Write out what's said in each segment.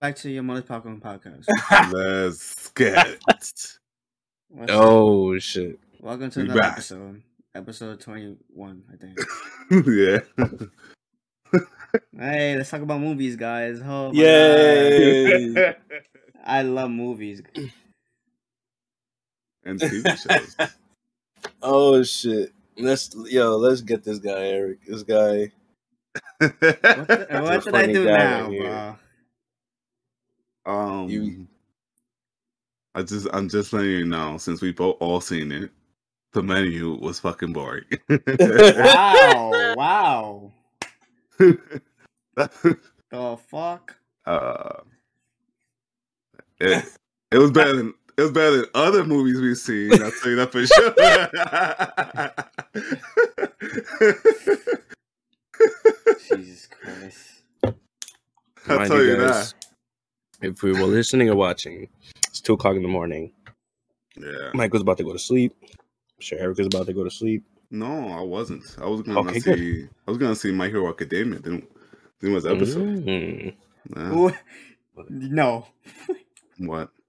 back to your mother's popcorn podcast. Let's get. What's up? Oh shit! welcome to we another back. episode, episode twenty-one, I think. yeah. hey, let's talk about movies, guys. Oh, my Yay! I love movies. and TV shows. oh shit! Let's yo, let's get this guy, Eric. This guy. What, the, what did I do now, right bro? Um, You- I just, I'm just letting you know, since we both all seen it, the menu was fucking boring. Wow, wow. The fuck? uh, it, it was better than it was better than other movies we've seen. I'll tell you that for sure. Jesus Christ. I'll Mind tell you guys, If we were listening or watching, it's two o'clock in the morning. Yeah. Mike was about to go to sleep. I'm sure Eric was about to go to sleep. No, I wasn't. I was gonna Okay, good. see. I was gonna see My Hero Academia. Then, then was episode. Mm. Nah, No. what?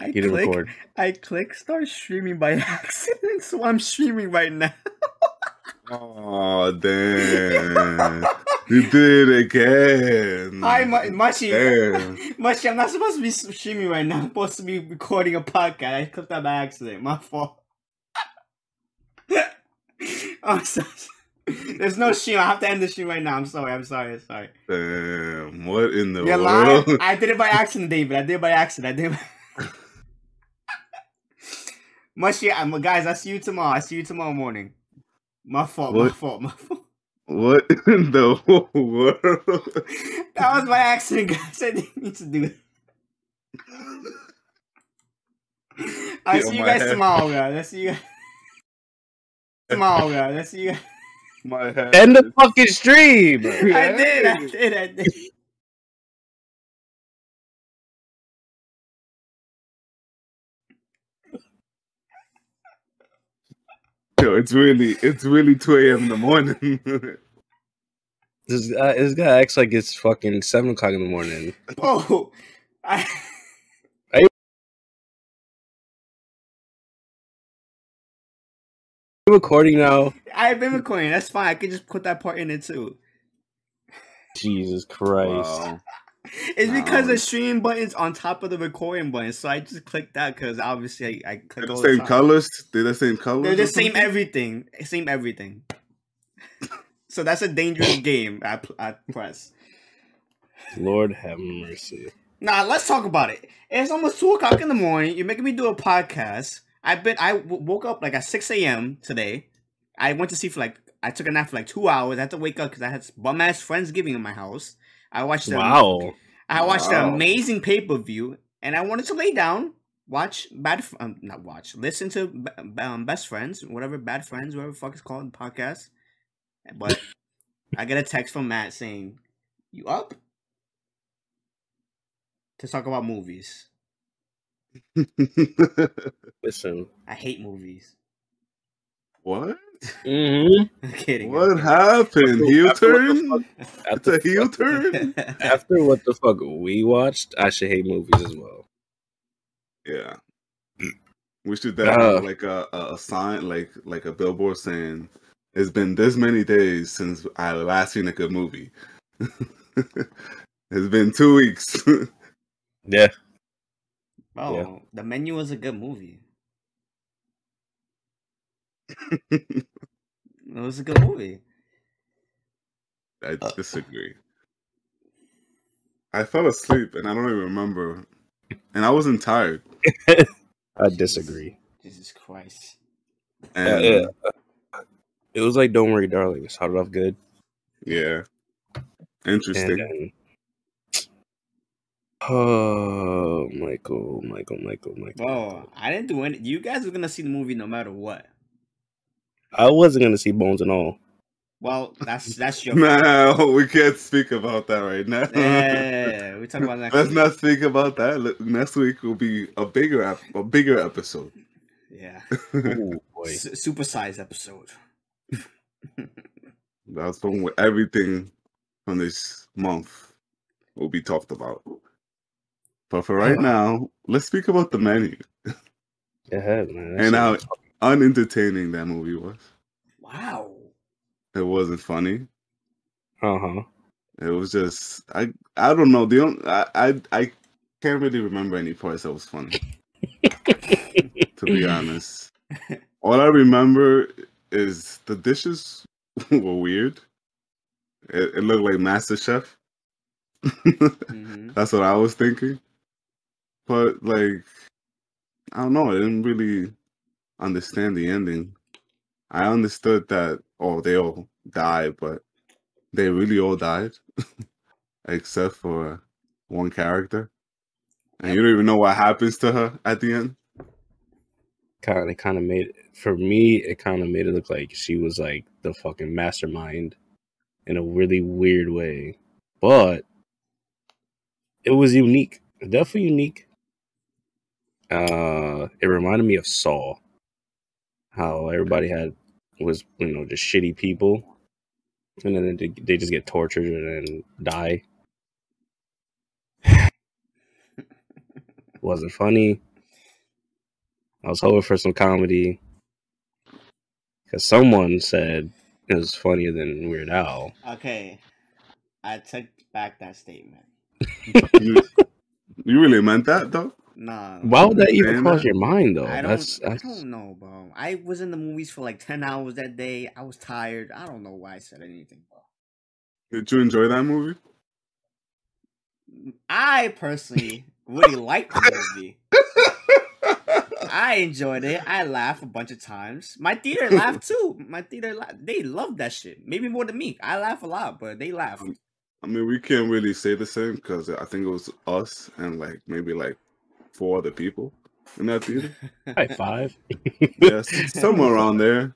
I click, record. I click start streaming by accident, so I'm streaming right now. Oh damn! you did it again. Hi, Mu- Mushy. Damn. Mushy, I'm not supposed to be streaming right now. I'm supposed to be recording a podcast. I clicked that by accident. My fault. I'm There's no stream. I have to end the stream right now. I'm sorry. I'm sorry. I'm sorry. Damn! What in the You're lying. world? I did it by accident, David. I did it by accident. I did. It by... Mushy, I'm guys. I see you tomorrow. I see you tomorrow morning. My fault. My fault. My fault. What in the world? That was by accident, guys. I didn't mean to do it. I see you guys head. tomorrow, guys. I see you guys tomorrow, guys. I see you guys. My head. End the fucking stream. I did. I did. I did. Yo, it's really, it's really two a.m. in the morning. This guy, this guy acts like it's fucking seven o'clock in the morning. Oh, I. You recording now? I've been recording. That's fine. I could just put that part in it too. Jesus Christ! wow. It's because Wow. the um, stream button's on top of the recording button, so I just clicked that because obviously I, I They're the same the colors. They're the same colors. They're the same everything. Same everything. so that's a dangerous game. I, I press. Lord have mercy. Now let's talk about it. It's almost two o'clock in the morning. You're making me do a podcast. I bet I w- woke up like at six a.m. today. I went to see for like I took a nap for like two hours. I had to wake up because I had bum ass friendsgiving in my house. I watched Wow. I watched Wow. the amazing pay per view, and I wanted to lay down, watch bad, um, not watch, listen to um, best friends, whatever bad friends, whatever the fuck is called the podcast. But I get a text from Matt saying, "You up to talk about movies?" Listen. I hate movies. what? Hmm I'm kidding. What happened? Heel After what the turn? fuck- It's After, a heel turn? after what the fuck we watched, I should hate movies as well. Yeah. We should definitely Uh. like a, a a sign like like a billboard saying it's been this many days since I last seen a good movie. it's been two weeks. Yeah. Oh, Yeah. the menu was a good movie. It was a good movie. I uh, disagree. I fell asleep and I don't even remember. And I wasn't tired. I disagree. Jesus Christ. And yeah. It was like Don't Worry, Darling. It started off good. yeah. And Interesting. then. Oh, Michael, Michael, Michael, Michael. Oh, I didn't do any. You guys were gonna see the movie no matter what. I wasn't going to see Bones and All. Well, that's that's your. No, we can't speak about that right now. Yeah, we talk about next. Let's week. not speak about that. Let- Next week will be a bigger ep- a bigger episode. Yeah, Oh, boy. S- super size episode. That's from with everything from this month. will be talked about. But for right now, let's speak about the menu Go ahead, man. And shit- how unentertaining that movie was. Wow. It wasn't funny. Uh-huh. It was just I I don't know. The only, I, I I can't really remember any parts that was funny. to be honest, all I remember is the dishes were weird. It, it looked like MasterChef. hmm That's what I was thinking. But like, I don't know. I didn't really understand the ending. I understood that oh they all died, but they really all died, except for one character, and you don't even know what happens to her at the end. kind of kind of made for me it kind of made it look like she was like the fucking mastermind in a really weird way but it was unique definitely unique uh it reminded me of saw how everybody had was you know just shitty people and then they, they just get tortured and then die wasn't funny I was hoping for some comedy because someone said it was funnier than Weird Al. Okay. I take back that statement. You, you really meant that though? Nah. Why would that even Saying cross your mind though? I don't, that's I don't know, bro. I was in the movies for like 10 hours that day. I was tired. I don't know why I said anything, bro. Did you enjoy that movie? I personally really liked the movie. I enjoyed it. I laughed a bunch of times. My theater laughed too. My theater, la- they loved that shit. Maybe more than me. I laugh a lot, but they laughed. I mean, we can't really say the same because I think it was us and like maybe like four other people in that theater. high five. yes, somewhere around there.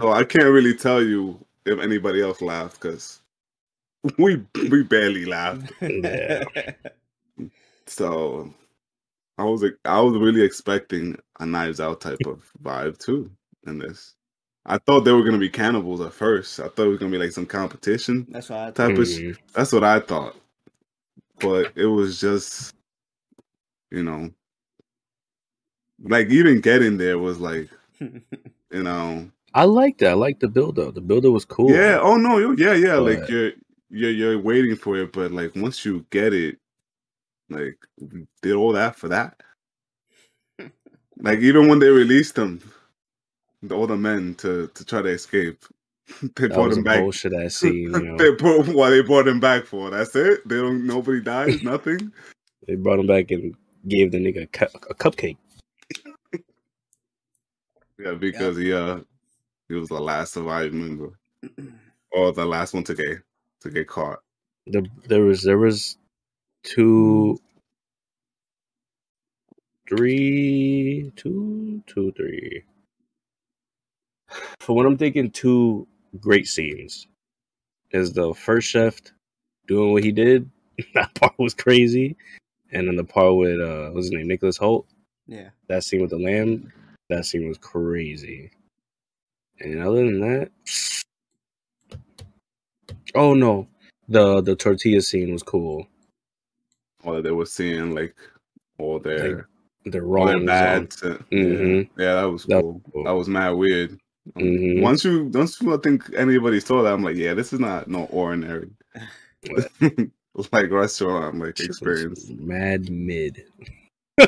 So I can't really tell you if anybody else laughed because we we barely laughed. Yeah. So I was like, I was really expecting a Knives Out type of vibe too in this. I thought they were gonna be cannibals at first. I thought it was gonna be like some competition That's what I thought. type of. sh- Mhm. That's what I thought, but it was just, you know, like even getting there was like, you know, I like that. I like the build up. The build up was cool. yeah. Oh no, you- yeah, yeah. like you're you're you're waiting for it, but like once you get it, like did all that for that. like even when they released them, the, all the men to to try to escape, they that brought was him back. bullshit ass scene. You know? they brought what they brought him back for. That's it. They don't. Nobody dies. Nothing. they brought him back and gave the nigga a, cu- a cupcake. Yeah, because he uh he was the last surviving member, or the last one to get to get caught. The, there was there was two, three, two, two, three. For what I'm thinking, two great scenes is the first chef doing what he did. that part was crazy, and then the part with uh, what's his name, Nicholas Hoult. yeah. That scene with the lamb, that scene was crazy. And other than that, oh no, the the tortilla scene was cool. Or they were seeing like all their The all their wrong bads. and- Mhm. Yeah, yeah, that was That cool. cool. That was mad weird. Um, Mhm. Once you, once you, I think anybody saw that, I'm like, yeah, this is not no ordinary, like restaurant like experience. Mad mid,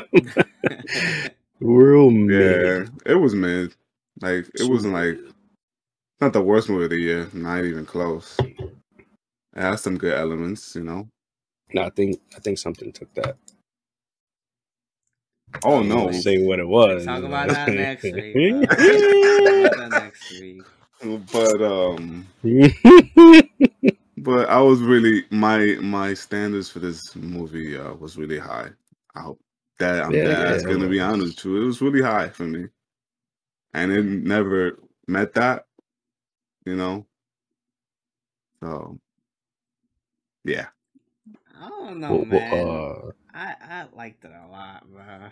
real mid. Yeah, it was mid. Like it wasn't like not the worst movie of the year. Not even close. It has some good elements, you know. No, I think I think something took that. Oh no, not saying what it was. Talk about that next week. Talk about that next week. but um, but I was really my my standards for this movie uh, was really high. I hope that I'm Yeah, that's yeah, gonna be honest too. It was really high for me, and it never met that. You know, so yeah. I don't know, Well, well, man. uh, I I liked it a lot, bro.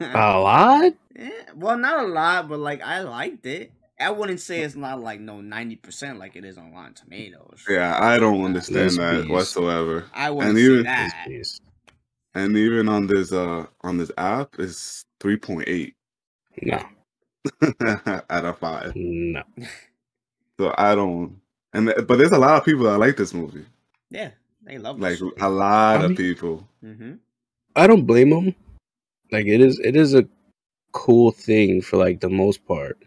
a lot? yeah, well, not a lot, but like I liked it. I wouldn't say it's not like no ninety percent like it is on Rotten Tomatoes. Yeah, I don't understand This that beast. whatsoever. I wouldn't And say even- that. This. And even on this uh on this app it's three point eight No, out of five. no. So I don't and th- but there's a lot of people that like this movie. Yeah, they love Like this a lot I of mean- people. hmm I don't blame them. Like it is, it is a cool thing for like the most part,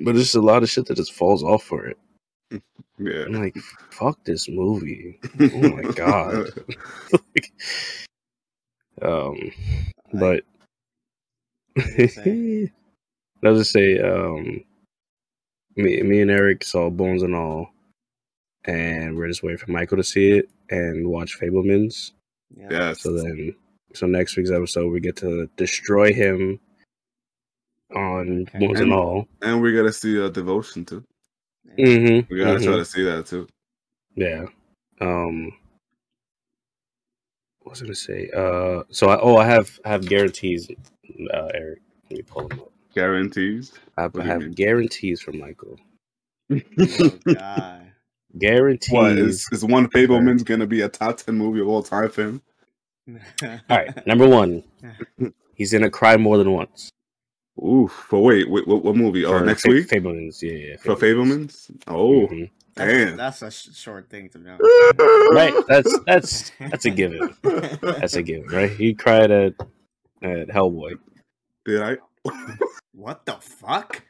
but there's a lot of shit that just falls off for it. Yeah. I'm like, fuck this movie. Oh my god. Like, um, but you say? I'll just say, um, me, me and Eric saw Bones and All, and we're just waiting for Michael to see it and watch Fabelmans. Yeah. yes. So then, so next week's episode, we get to destroy him on Okay. Bones and And- All. And we gotta see a devotion too. Mm-hmm. We gotta try to see that too. Yeah. Um. What was I gonna say? Uh. So I oh I have I have guarantees. Uh, Eric, let me pull them up. Guarantees. I have, I have mean? guarantees from Michael. Oh, God. Guarantees. what is, is one Fabelman's gonna be a top ten movie of all time for him? All right. Number one, he's gonna cry more than once. Ooh, for wait, wait what, what movie? Oh, next Fa- week Fabelmans. Yeah, yeah. for Fabelman's. Oh, Mhm. That's, Damn. that's a sh- short thing to know. Right. That's that's that's a given. That's a given, right? He cried at at Hellboy. Did I? what the fuck?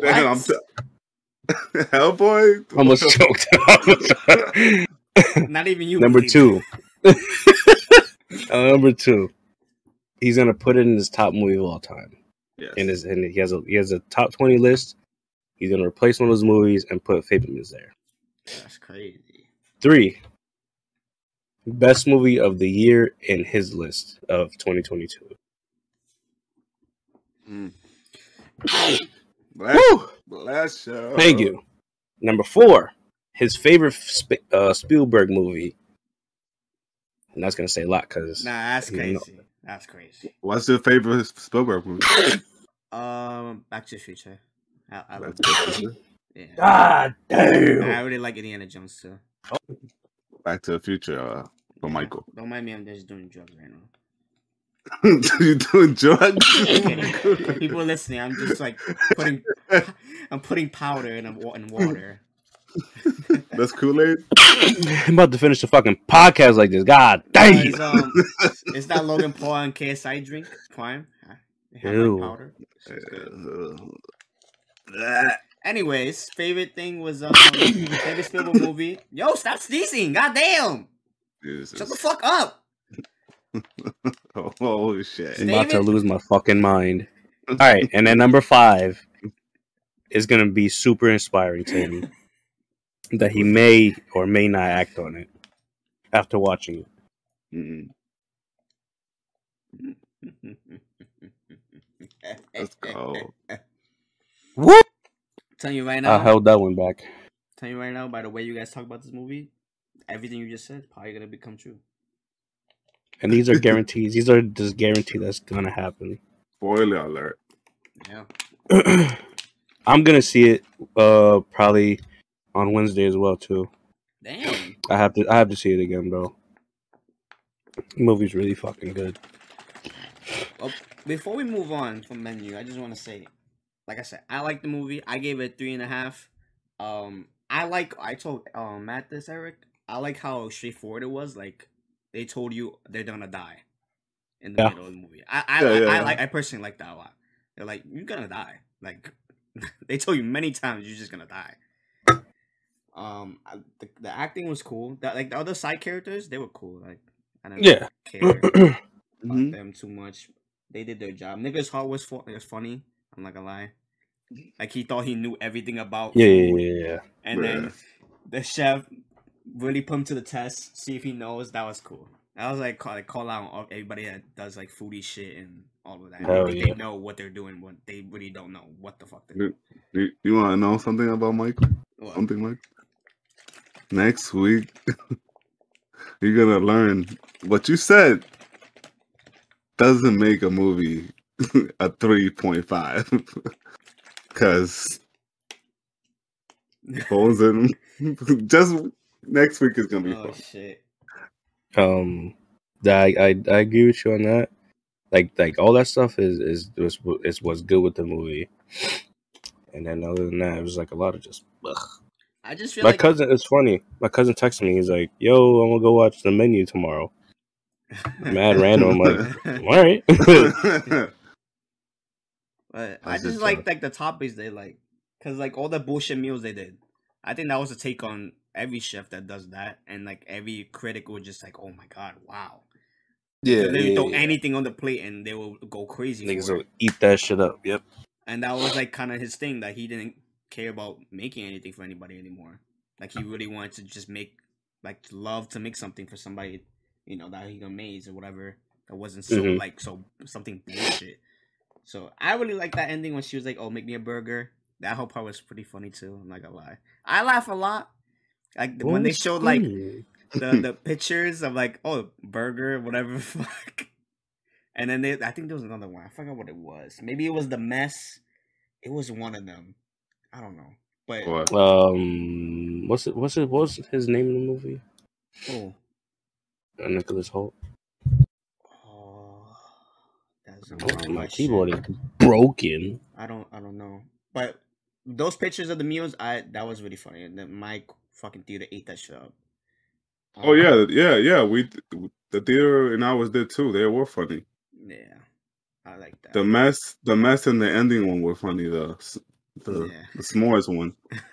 Damn, I'm t- Hellboy. Almost choked. Not even you. number two. Uh, number two. He's gonna put it in his top movie of all time. Yes. In his and he has a he has a top twenty list. He's gonna replace one of those movies and put Fabelmans there. That's crazy. Three. Best movie of the year in his list of 2022. Mm. Bless, bless you. Thank you. Number four, his favorite Sp- uh, Spielberg movie. And that's gonna say a lot because Nah, that's You know- crazy. That's crazy. What's your favorite Spielberg movie? Um, Back to the Future. I, I love Back to the that. Future. Yeah. God And I really like Indiana Jones too. Back to the Future uh, for Michael. Don't mind me, I'm just doing drugs right now. you doing drugs? People listening, I'm just like putting, I'm putting powder in a, wa- in water. That's Kool Aid. I'm about to finish the fucking podcast like this. God damn. it's, um, is that Logan Paul and KSI drink Prime? Huh? They have, like, Ew. powder. Sounds good. Uh, Anyways, favorite thing was um favorite Spielberg movie. Yo, stop sneezing! God damn! Jesus. Shut the fuck up! Oh shit. I'm about to lose my fucking mind. All right, and then number five is gonna be super inspiring to him that he may or may not act on it after watching it. Mm, Let's go. Whoop! Tell you right now. I held that one back. Tell you right now. By the way you guys talk about this movie, everything you just said is probably gonna become true. And these are guarantees. These are just guarantee that's gonna happen. Spoiler alert. Yeah. I'm gonna see it uh probably on Wednesday as well too. Damn. I have to I have to see it again, bro. The movie's really fucking good. Well, before we move on from menu, I just want to say, like I said, I like the movie. I gave it three and a half. Um, I like. I told um Matt this, Eric. I like how straightforward it was. Like they told you they're gonna die in the Yeah. middle of the movie. I I, Yeah, I, yeah, I yeah. like. I personally like that a lot. They're like, you're gonna die. Like they told you many times, you're just gonna die. Um, I, the, the acting was cool. That like the other side characters, they were cool. Like I didn't Yeah. care about Mhm. them too much. They did their job. Nicholas Hart was fu- was funny. I'm not gonna lie. Like he thought he knew everything about yeah, yeah, food, yeah, yeah. and then the chef really put him to the test, see if he knows. That was cool. That was like call, like call out everybody that does like foodie shit and all of that. Hell they, yeah. they know what they're doing, but they really don't know what the fuck they're doing. You, you want to know something about Michael? What? Something like next week, you're gonna learn what you said doesn't make a movie a three point five. Cause Bones and just next week is gonna be oh fun. shit. Um, I, I I agree with you on that. Like like all that stuff is is was is what's good with the movie. And then other than that, it was like a lot of just. Ugh. I just feel My like cousin, it's funny. My cousin texted me. He's like, "Yo, I'm gonna go watch the menu tomorrow." Mad random. I'm like, all right. But I just just like like the topics they like, cause like all the bullshit meals they did. I think that was a take on every chef that does that, and like every critic would just like, oh my god, wow. yeah, They yeah, throw yeah. anything on the plate and they will go crazy. Niggas will eat that shit up. Yep. And that was like kind of his thing that he didn't care about making anything for anybody anymore. Like he really wanted to just make like love to make something for somebody, you know, that he amazed or whatever. That wasn't so Mhm. like so something bullshit. So I really like that ending when she was like, "Oh, make me a burger." That whole part was pretty funny too. I'm not gonna lie. I laugh a lot. Like when they showed like funny? the the pictures of like oh burger whatever fuck, and then they I think there was another one. I forgot what it was. Maybe it was the mess. It was one of them. I don't know, but What? Um, what's it? What's it? What's his name in the movie? oh, Uh, Nicholas Hoult. oh that's a Oh, my keyboard is broken. I don't I don't know, but those pictures of the meals, I that was really funny. And then my fucking theater ate that shit up. Oh yeah, yeah, yeah. We the theater and I was there too. They were funny. yeah, I like that. The mess, the mess, and the ending one were funny. The s- the, Yeah. the s'mores one.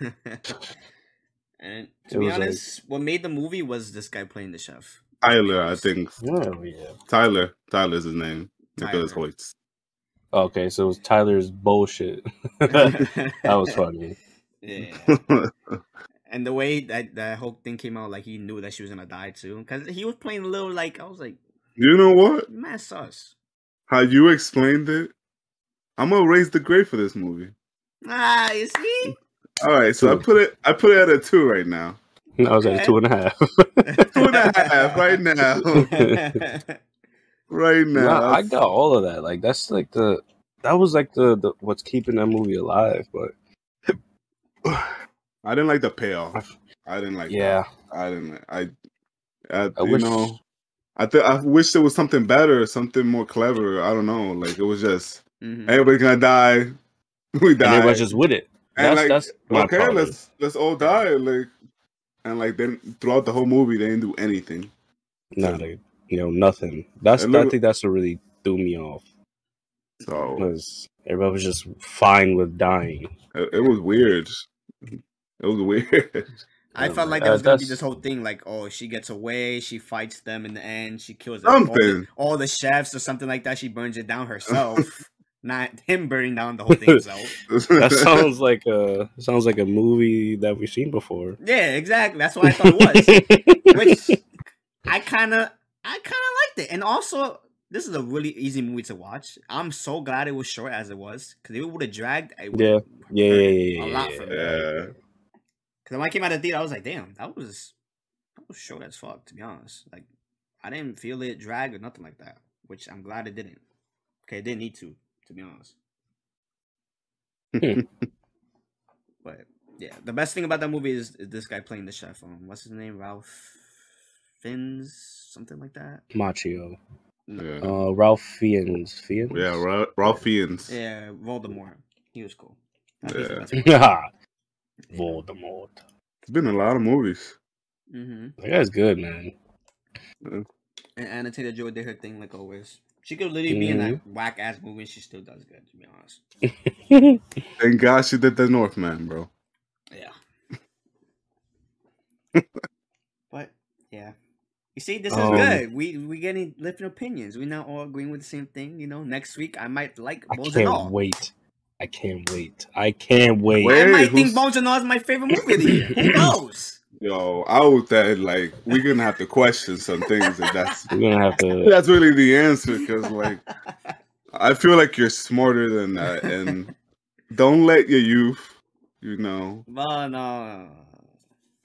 and It to be was like- honest, what made the movie was this guy playing the chef. Tyler, I think Oh yeah. Tyler. Tyler's his name. Nicholas Tyler. Hoyts. Okay, so it was Tyler's bullshit. that was funny. Yeah. And the way that that whole thing came out, like he knew that she was gonna die too, because he was playing a little like I was like, you know what? man, sus. How you explained it? I'm gonna raise the grade for this movie. Ah, you see? All right, so I put it. I put it at a two right now. No, I was at a two and a half. Two and a half right now. Right now. Nah, I got all of that. Like that's like the that was like the, the what's keeping that movie alive. But I didn't like the payoff. I didn't like. yeah, I didn't. I. I, I you wish know. I th- I wish there was something better, something more clever. I don't know. Like it was just Mhm. everybody's gonna die. We and die. everybody's just with it. And, That's like, that's okay, let's let's all die. Like and like then throughout the whole movie they didn't do anything. Not a, you know nothing. That's And I look- think that's what really threw me off So because everybody was just fine with dying. it, it was weird. It was weird. I oh felt like that there was gonna be this whole thing, like, oh, she gets away, she fights them in the end, she kills all the, Something. all the chefs or something like that. She burns it down herself, not him burning down the whole thing himself. That sounds like a sounds like a movie that we've seen before. Yeah, exactly. That's what I thought it was. Which I kind of, I kind of liked it, and also this is a really easy movie to watch. I'm so glad it was short as it was, because if it would have dragged, would Yeah. yeah, yeah, yeah, a lot for me. yeah. Because when I came out of the theater, I was like, damn, that was that was short as fuck, to be honest. Like, I didn't feel it drag or nothing like that, which I'm glad it didn't. Okay, it didn't need to, to be honest. but yeah, the best thing about that movie is, is this guy playing the chef. Um, what's his name? Ralph Fins, something like that. Machio. No. Yeah. Uh, Ralph Fiennes. Fiennes? Yeah, Ra- Ralph Fiennes. Yeah, Voldemort. He was cool. I Yeah. that's Voldemort. It's been a lot of movies. Mm-hmm. That guy's good, man. And Anya Taylor-Joy did her thing like always. She could literally be in Mm-hmm. that whack ass movie and she still does good, to be honest. Thank God she did the Northman, bro. Yeah. but yeah. You see, this is Um, good. We we getting different opinions. We're not all agreeing with the same thing. You know, next week I might like I Bones and can't All. wait. I can't wait. I can't wait. Wait. I might think Bones and All is my favorite movie of the year. Who knows? Yo, I would that like we're gonna have to question some things if that's We're gonna have to. that's really the answer because like I feel like you're smarter than that and don't let your youth, you know, Well, no.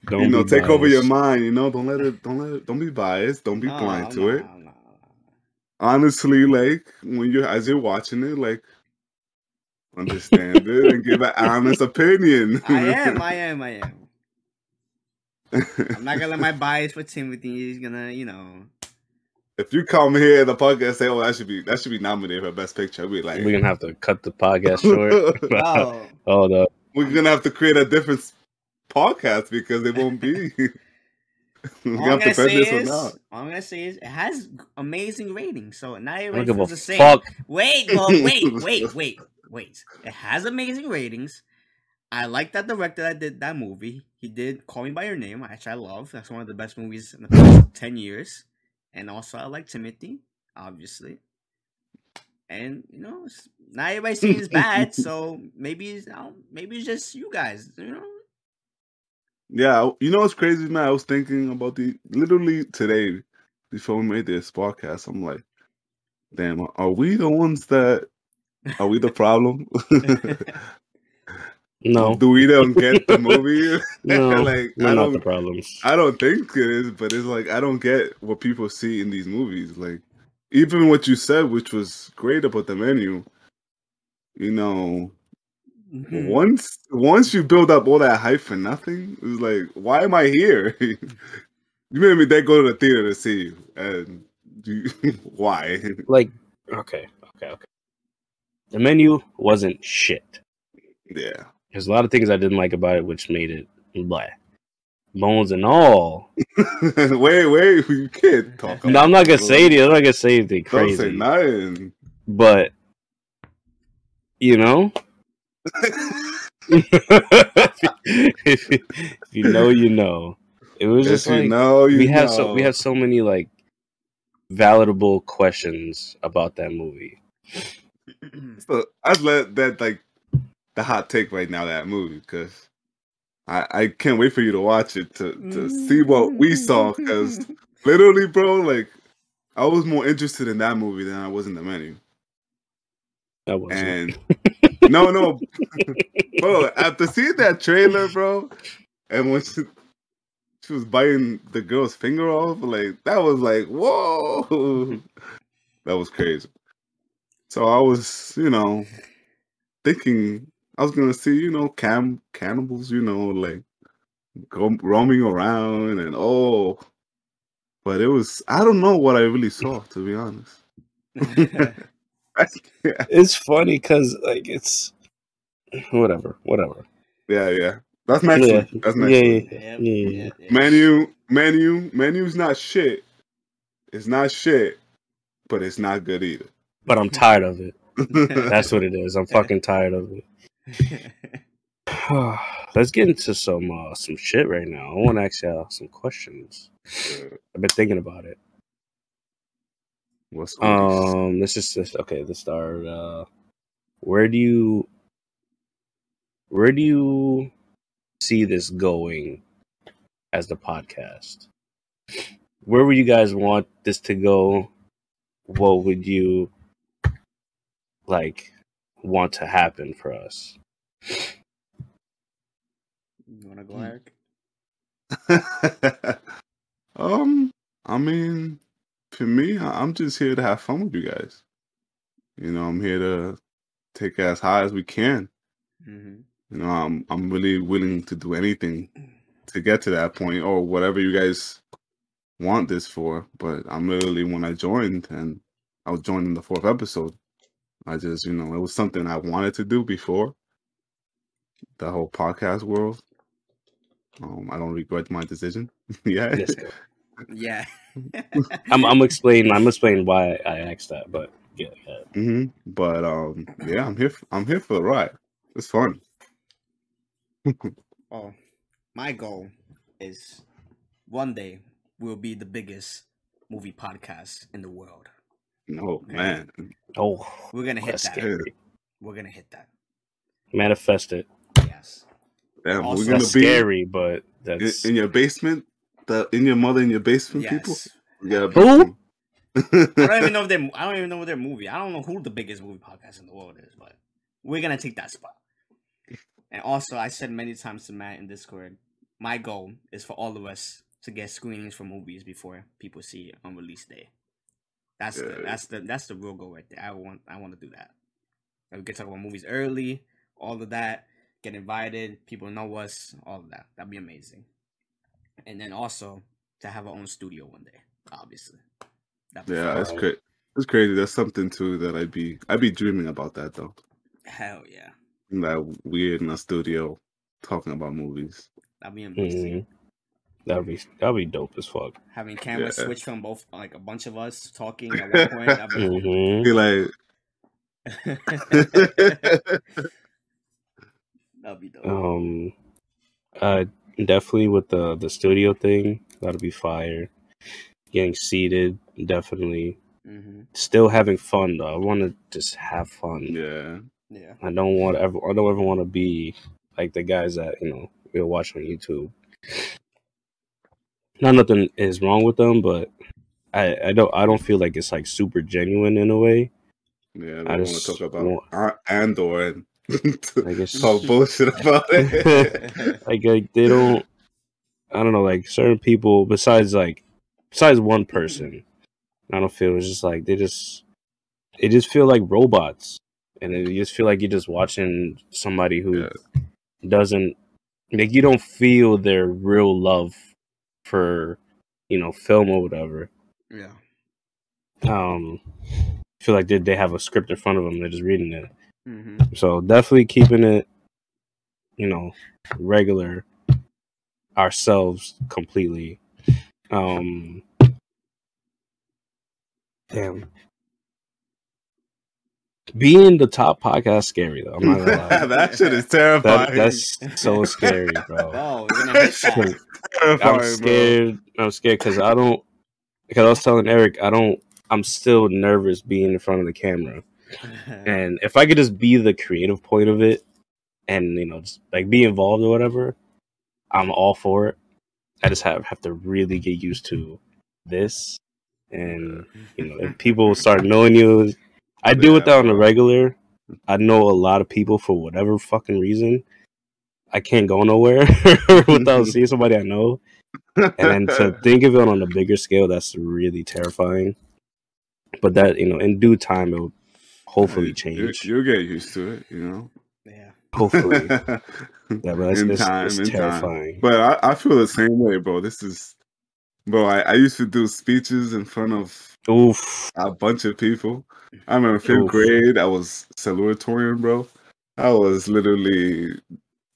Don't you know, be take over your mind. You know, don't let it, don't let it, don't be biased, don't be No, blind to no, it. no, no. Honestly, like when you're as you're watching it, like understand it and give an honest opinion. I am, I am, I am. I'm not gonna let my bias for Timothée. He's gonna, you know. if you come here in the podcast and say, "Oh, that should be that should be nominated for best picture," I'll like, We're gonna have to cut the podcast short. Oh, Hold up. we're gonna have to create a different podcast because it won't be. all I'm gonna say this is, all I'm gonna say is, it has amazing ratings. So not I don't everybody give a the same. fuck. Wait, well, wait, wait, wait, wait. It has amazing ratings. I like that director that did that movie. He did Call Me by Your Name, which I love. That's one of the best movies in the past ten years. And also, I like Timothée, obviously. And you know, not everybody saying it's bad, so maybe it's maybe it's just you guys. You know, Yeah, you know what's crazy, man? I was thinking about the literally today before we made this podcast. I'm like, damn, are we the ones that are we the problem? No, Do we don't get the movie? no, like we're I not the don't, problems. I don't think it is, but it's like I don't get what people see in these movies. Like even what you said, which was great about the menu. You know, Mhm. once once you build up all that hype for nothing, it's like, why am I here? you made me then go to the theater to see you, and you, why? Like, okay, okay, okay. The menu wasn't shit. yeah, There's a lot of things I didn't like about it, which made it blah. Bones and all. wait, wait, you can't talk. No, I'm not gonna say it. I'm not gonna say anything crazy. Don't say nothing. But you know, if, you, if you know, you know. It was Yes, just you like know, you we have so we have so many like validable questions about that movie. So I'd let that like the hot take right now that movie because I I can't wait for you to watch it to to see what we saw because mm. literally, bro, like I was more interested in that movie than I was in the menu. That was And no, no, bro. After seeing that trailer, bro, and when she, she was biting the girl's finger off, like that was like, whoa, that was crazy. So I was, you know, thinking I was gonna see, you know, cam cannibals, you know, like go, roaming around and oh, but it was I don't know what I really saw to be honest. yeah, It's funny because like it's whatever, whatever. yeah, yeah. That's next Yeah. one. That's next Yeah, yeah, Yeah. yep, yep. Menu, menu, menu's not shit. It's not shit, but it's not good either. But I'm tired of it. That's what it is. I'm fucking tired of it. Let's get into some uh, some shit right now. I want to ask y'all some questions. I've been thinking about it. What's um, Um, this is just okay. Let's start. Uh, where do you where do you see this going as the podcast? Where would you guys want this to go? What would you like want to happen for us? You wanna go, Hmm. Eric? um, I mean, for me, I- I'm just here to have fun with you guys. You know, I'm here to take as high as we can. hmm You know, I'm I'm really willing to do anything to get to that point or whatever you guys want this for. But I'm literally when I joined and I was joining the fourth episode, I just you know it was something I wanted to do before the whole podcast world. Um, I don't regret my decision. yeah, Let's. Yeah. I'm I'm explaining I'm explaining why I asked that, but yeah, yeah. hmm But um, yeah, I'm here. f- I'm here for the ride. It's fun. Oh, my goal is one day we'll be the biggest movie podcast in the world. No Okay. man. Oh, We're gonna hit that. scary. We're gonna hit that. Manifest it. Yes. Damn, Also- we're gonna That's be scary, but that's in your basement. The in your mother in your basement, people. Yes. We gotta Who? I don't even know if they're. I don't even know what their movie. I don't know who the biggest movie podcast in the world is, but we're gonna take that spot. And also, I said many times to Matt in Discord, my goal is for all of us to get screenings for movies before people see it on release day. That's the that's the that's the real goal right there. I want I want to do that. Like we could talk about movies early, all of that. Get invited, people know us, all of that. That'd be amazing. And then also to have our own studio one day, obviously. That'd be Yeah, fun. that's crazy. It's crazy. That's something too that I'd be I'd be dreaming about that though. Hell yeah, That weird in a studio talking about movies. that'd be amazing. Mhm. That'd be that'd be dope as fuck. Having cameras Yeah. switch from both, like a bunch of us talking at one point. That'd be hmm Be like, That'd be dope. Um, uh, definitely with the the studio thing, that'd be fire. Getting seated, definitely. Mm-hmm. Still having fun though. I want to just have fun. yeah, Yeah. I don't want ever. I don't ever want to be like the guys that you know we'll watch on YouTube. Not nothing is wrong with them, but I I don't I don't feel like it's like super genuine in a way. yeah. I I don't want to talk about want- Andor and I guess talk bullshit about it. like like they don't I don't know like certain people besides like besides one person I don't feel it's just like they just they just feel like robots and you just feel like you're just watching somebody who doesn't like you don't feel their real love for you know film or whatever yeah. um feel like they, they have a script in front of them they're just reading it hmm so definitely keeping it, you know, regular ourselves completely. Um damn. Being the top podcast scary though. I'm not gonna lie. that shit is terrifying. That, that's so scary, bro. Oh, we're gonna hit That that. shit is terrifying, I'm bro. scared. I'm scared because I don't. Because I was telling Eric, I don't. I'm still nervous being in front of the camera. and if I could just be the creative point of it, and you know, just like be involved or whatever, I'm all for it. I just have have to really get used to this, and you know, if people start knowing you, I deal with that on the regular. I know a lot of people for whatever fucking reason. I can't go nowhere without seeing somebody I know, and then to think of it on a bigger scale, that's really terrifying. But that you know, in due time, it will hopefully You- change. You'll get used to it, you know. yeah. Hopefully, yeah, but that's, in that's, time, that's in terrifying. time. But I, I feel the same way, bro. This is, bro. I, I used to do speeches in front of Oof, a bunch of people. I remember fifth Oof. grade. I was salutatorian, bro. I was literally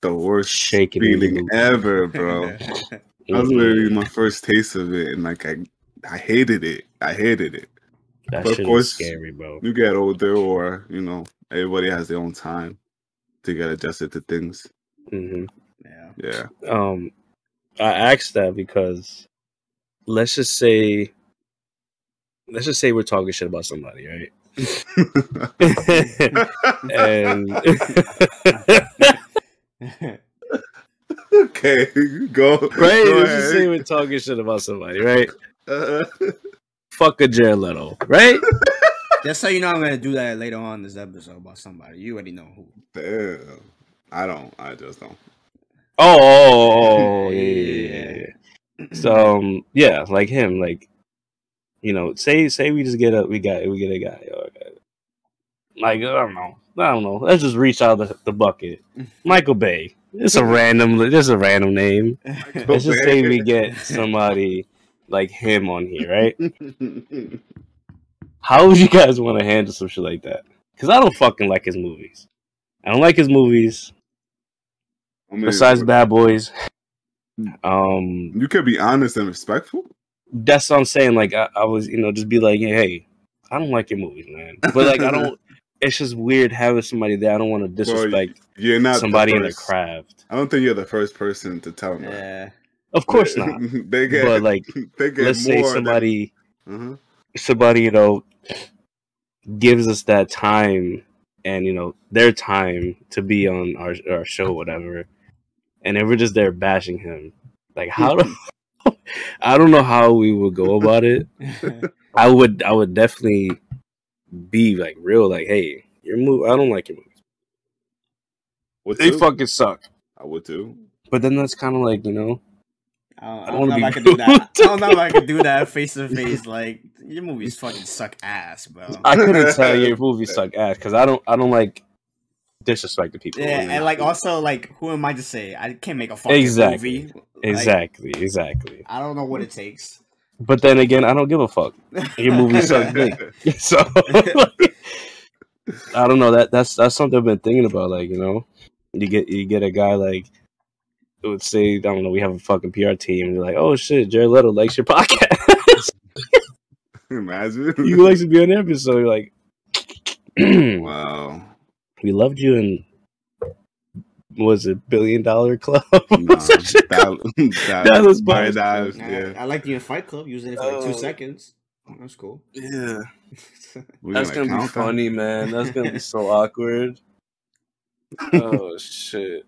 the worst Shaking in feeling booth. ever, bro. That was literally my first taste of it, and like I, I hated it. I hated it. that but of course- scary, bro. You get older, or you know, everybody has their own time to get adjusted to things. hmm yeah. Yeah. Um, I asked that because let's just say, let's just say we're talking shit about somebody, right? and okay, go. right, Go let's just say we're talking shit about somebody, right? Uh, Fuck a Jared Leto, right? Just so you know, I'm gonna do that later on in this episode about somebody. You already know who. damn. I don't. I just don't. Oh, oh, oh, yeah, yeah, yeah, yeah. So um, yeah, like him, like you know, say say we just get a we got we get a guy, or like I don't know, I don't know. Let's just reach out the, the bucket. Michael Bay. It's a random, just a random name. Let's just say we get somebody like him on here, right? How would you guys want to handle some shit like that? Because I don't fucking like his movies. I don't like his movies. I mean, Besides Bad Boys, um, you could be honest and respectful. That's what I'm saying. Like I, I was, you know, just be like, hey, I don't like your movies, man. But like I don't. It's just weird having somebody there. I don't want to disrespect You're not the somebody in their first- craft. I don't think you're the first person to tell me. yeah. Of course not. they get. But like, they get let's more say than- somebody, Uh-huh. somebody, you know, gives us that time and you know their time to be on our our show, whatever, and then we're just there bashing him. Like how do I don't know how we would go about it. I would I would definitely be like real, like, hey, your move. I don't like your movies. Would They too. fucking suck. I would too. But then that's kind of like you know, I don't, I I don't know if I could do that. I don't know if I could do that face to face. Like your movies fucking suck ass, bro. I couldn't tell your movies suck ass because I don't I don't like disrespecting people. Yeah, when and like not. also like who am I to say? I can't make a fucking Exactly. movie. Like, exactly, exactly. I don't know what it takes. But then again, I don't give a fuck. Your movie sucks dick. So I don't know. That that's that's something I've been thinking about. Like you know, you get you get a guy like who would say I don't know. We have a fucking PR team. And they're like, oh shit, Jared Leto likes your podcast. Imagine. he likes to be on the episode. You're like, wow. We loved you in was it billion dollar club? Nah, What's that shit called? that, Dallas Fire Buyers Dives, I, yeah. I like the Fight Club using it for like two Oh. seconds. That's cool. yeah, We're that's gonna be count that? funny, man. That's gonna be so awkward. Oh shit.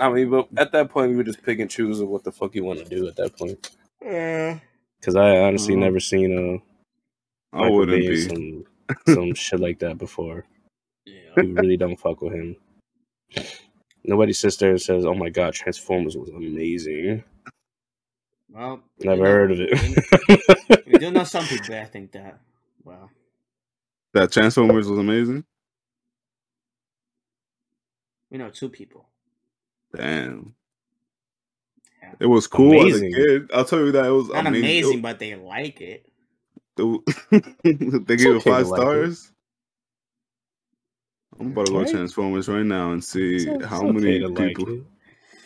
I mean, but at that point, we would just pick and choose of what the fuck you want to do at that point. Yeah. Because I honestly Mhm. never seen a I Michael wouldn't be. some some shit like that before. Yeah. We really don't fuck with him. Nobody sits there and says, "Oh my god, Transformers was amazing." Well, Never you know- heard of it. You do know some people that think that. Well, That Transformers was amazing. we know two people. Damn. Yeah. It was cool Amazing. as a kid. I'll tell you that it was Not amazing. amazing, but they like it. It- it- they gave it okay to five like it. Stars. I'm about to go Right. Transformers right now and see It's how it's many okay to like people.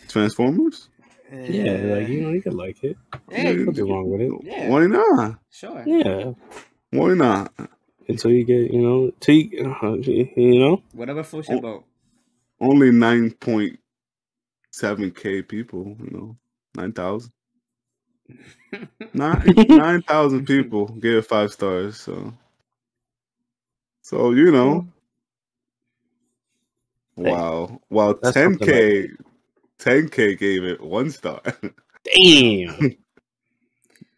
Transformers. Yeah, like you know, you could like it. yeah, Yeah. Nothing wrong with it. Yeah. Why not? sure. Yeah, Why not? until you get, you know, till you, uh, you know, Whatever floats your boat. Only nine point seven k people. You know, nine thousand. Nine nine thousand people gave it five stars. So, so you know, Hey, wow. While that's ten something k, ten k gave it one star. damn.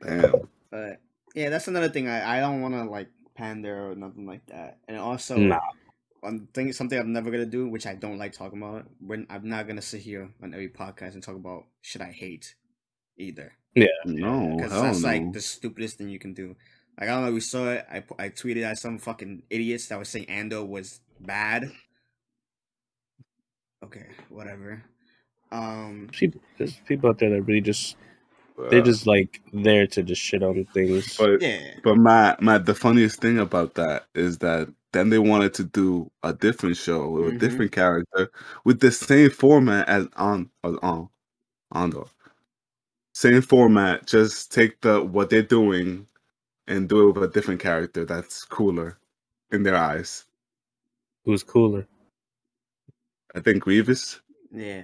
Damn. But yeah, that's another thing. I, I don't want to like pander or nothing like that. And also, Nah. one thing, something I'm never gonna do, which I don't like talking about. When I'm not gonna sit here on every podcast and talk about shit I hate, either. Yeah, no, Because that's no. like the stupidest thing you can do. Like I don't know, we saw it. I I tweeted at some fucking idiots that was saying Andor was bad. Okay, whatever. Um, People, there's people out there that really just they're Uh, just like there to just shit on things. But yeah, but Matt, Matt, the funniest thing about that is that then they wanted to do a different show with Mhm. a different character with the same format as on as on Andor. Same format, just take the what they're doing and do it with a different character that's cooler in their eyes. Who's cooler? I think Grievous. yeah.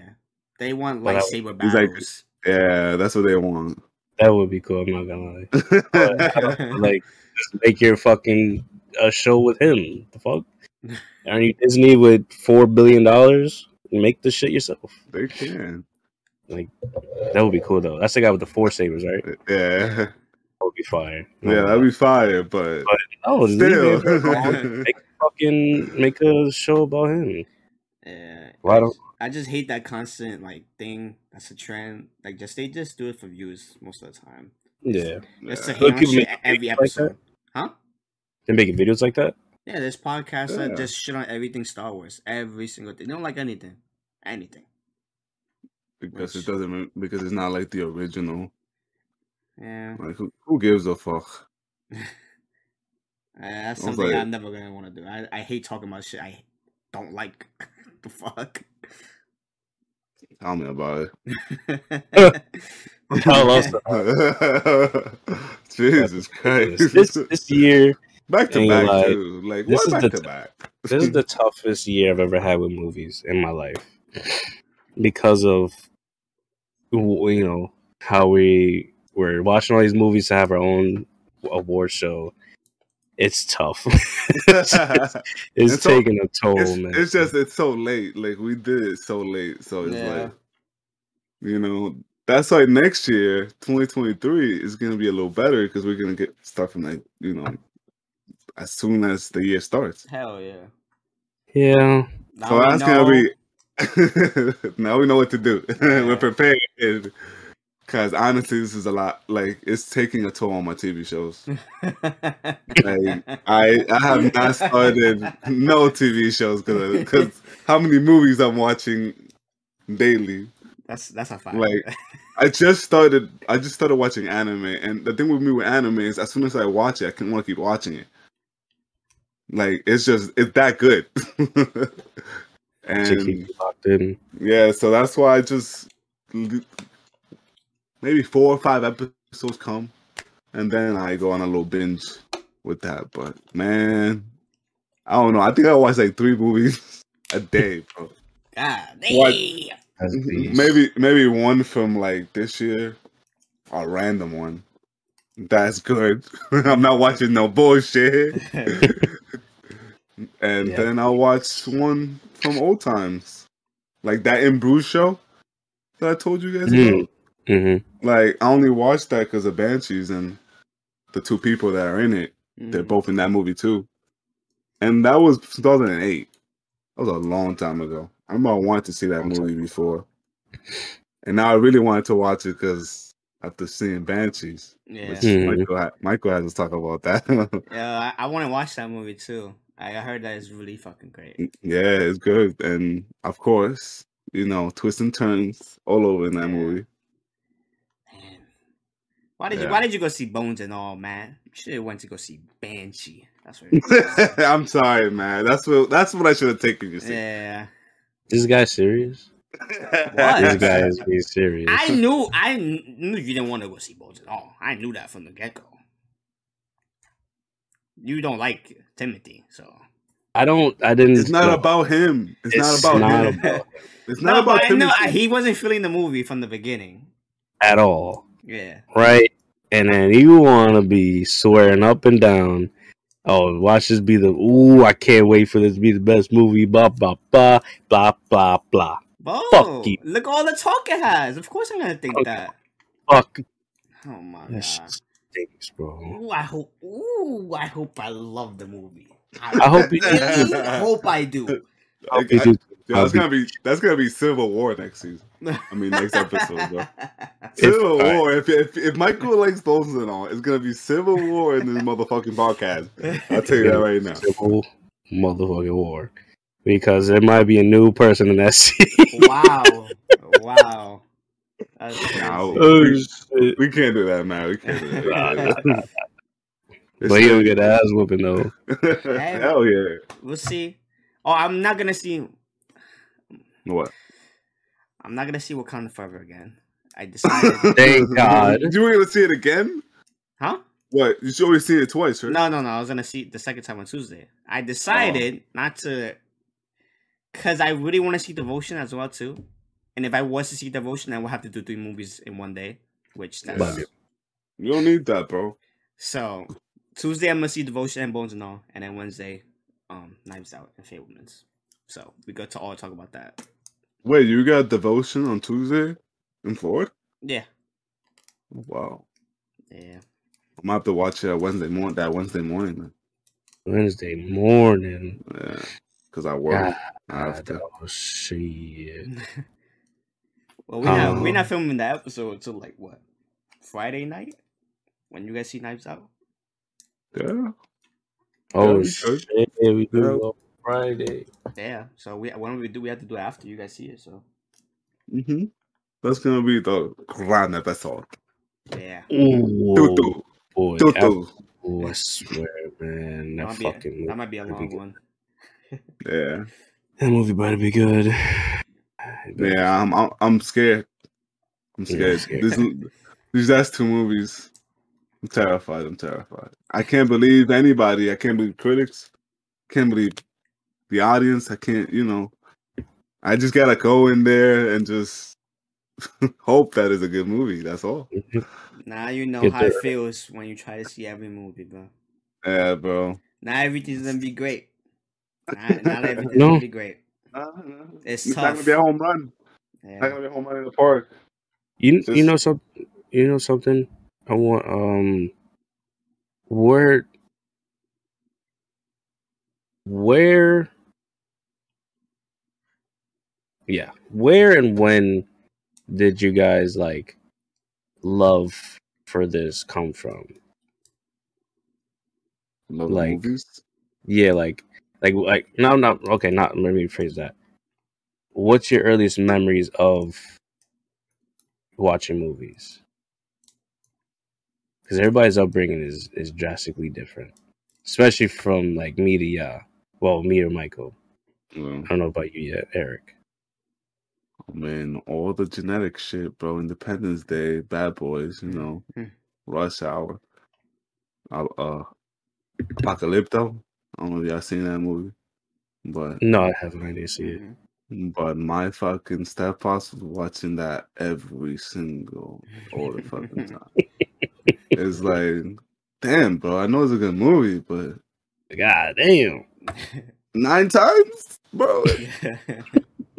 They want lightsaber he's like- battles. Yeah, that's what they want. That would be cool. I'm not gonna lie. But like, just make your fucking a show with him. The fuck? Aren't you Disney with four billion dollars? Make the shit yourself. they can. Like that would be cool though. That's the guy with the four sabers, right? Uh, yeah. That would be fire. Yeah, that'd be fire, but oh, just still. leave it alone. make a fucking make a show about him. Yeah. Why I don't- just, I just hate that constant like thing. That's a trend. Like just they just do it for views most of the time. Yeah, Just to Yeah. hate on shit every videos like episode. huh? they're making videos like that. Yeah, there's podcasts that just shit on everything Star Wars. Every single thing. They don't like anything. Anything. because Which- it doesn't because it's not like the original. Yeah. Like who, who gives a fuck? Uh, that's something like- I'm never gonna want to do. I, I hate talking about shit I don't like. the fuck. Tell me about Tell us. it. Jesus Christ! This this year, back to back gonna too. Like This what is back the to back? this is the toughest year I've ever had with movies in my life because of you know how we we're watching all these movies to have our own award show. It's tough. it's it's It's so- taking a toll, it's, man. it's just it's so late. Like we did it so late, so it's Yeah. like you know that's why next year, 2023, is gonna be a little better because we're gonna get stuff from like you know as soon as the year starts. Hell yeah. yeah. Now so that's know- gonna be. now we know what to do. Yeah. we're prepared. Cause honestly, this is a lot. Like it's taking a toll on my TV shows. Like I, I have not started no TV shows because because how many movies I'm watching daily. that's that's a fact. Like, I just started. I just started watching anime, and the thing with me with anime is, as soon as I watch it, I can want to keep watching it. Like it's just it's that good. to and keep locked in. yeah, so that's why I just maybe four or five episodes come, and then I go on a little binge with that. But man, I don't know. I think I watch like three movies a day, bro. God What? damn. Maybe maybe one from like this year, a random one. That's good. I'm not watching no bullshit. and Yeah. then I'll watch one from old times, like that in Bruges show that I told you guys Mm. About. Mm-hmm. Like I only watched that because of Banshees and the two people that are in it. They're Mhm. both in that movie too. And that was 2008. That was a long time ago. I remember I wanted to see that Long time movie before. And now I really wanted to watch it because after seeing Banshees, Yeah. which Mhm. Michael, ha- Michael has to talk about that. Yeah, I, I want to watch that movie too. I I heard that it's really fucking great. yeah, it's good. And of course, you know, twists and turns all over in that Yeah. movie. Man. Why did you Why did you go see Bones and all, man? You should have went to go see Banshee. That's what. It I'm sorry, man. That's what that's what I should have taken you to see. yeah. This guy serious? What? This guy is being serious. I knew I knew you didn't want to go see Bones at all. I knew that from the get go. You don't like Timothée, so I don't. I didn't. It's not no. about him. It's, not about not him. about It's not no, about but I know Timothée. I- he wasn't feeling the movie from the beginning. at all, Yeah, right? And then you want to be swearing up and down. Oh, watch this be the. Ooh, I can't wait for this to be the best movie. Blah blah blah blah blah blah. Bo, Fuck you. look all the talk it has. Of course, I'm gonna think Fuck. that. Fuck. Oh my That god. stinks, bro. Ooh, I hope. Ooh, I hope I love the movie. I hope you do. hope I do. I hope you that's gonna be that's gonna be Civil War next season. I mean next episode, bro. Civil alright. War. If, if if Michael likes those and all, it's gonna be Civil War in this motherfucking podcast. I'll tell you that right now. Civil motherfucking war. Because there might be a new person in that city. wow, wow. That's No. crazy. oh. We can't do that, man. We can't do that. Nah, We nah, can't. But he'll get ass whooping though. Hell yeah. We'll see. Oh, I'm not gonna see. What? I'm not gonna see Wakanda Forever again. I decided. Thank God. You were gonna see it again? huh? What? You should already seen it twice, right? No, no, no. I was gonna see it the second time on Tuesday. I decided oh. not to, cause I really want to see Devotion as well too. And if I was to see Devotion, I would have to do three movies in one day, which that's Love. You don't need that, bro. so. Tuesday I'm gonna see Devotion and Bones and all, and then Wednesday, um, Knives Out and Fabelmans. So we go to all talk about that. Wait, you got devotion on Tuesday in Florida? Yeah, Wow. yeah. I'm gonna have to watch it Wednesday morning. That Wednesday morning, man. Wednesday morning. Yeah, because I work. I have God, to. oh shit. well, we're not we're Um, not filming that episode until like what Friday night when you guys see Knives Out. Yeah. Oh we shit. could. We do it on Friday. Yeah, so we when we do we have to do it after you guys see it. So Mm-hmm. That's gonna be the grand episode. yeah, Ooh, Tutu. boy. Tutu. Oh, I swear, man. that That might, be fucking a, that might be a better be long one. Yeah. That movie better be good. Yeah. I'm. I'm, I'm scared. I'm Yeah, scared. scared. This, these last two movies. I'm terrified. I'm terrified. I can't believe anybody. I can't believe critics. Can't believe the audience. I can't. You know. I just gotta go in there and just hope that is a good movie. That's all. Mm-hmm. Now you know Get how it feels when you try to see every movie, bro. Yeah, bro. Not everything's gonna be great. Not, not everything's No. gonna be great. It's It's not gonna be a home run. Not gonna be a home run in the park. You you know something? You know something? I want um where where yeah where and when did you guys like love for this come from? Love Like- movies. Yeah, like like like no not okay, not let me rephrase that. What's your earliest memories of watching movies? Because everybody's upbringing is is drastically different, especially from like me to yeah. Well, me or Michael. Well, I don't know about you yet, Eric. oh, man, all the genetic shit, bro. Independence Day, Bad Boys, you know, Mhm. Rush Hour, uh, uh Apocalypto. I don't know if y'all seen that movie, but No, I haven't. I didn't see it. Mhm. but my fucking stepfather was watching that every single all the fucking time. It's like, damn, bro. I know it's a good movie, but God damn. nine times, bro.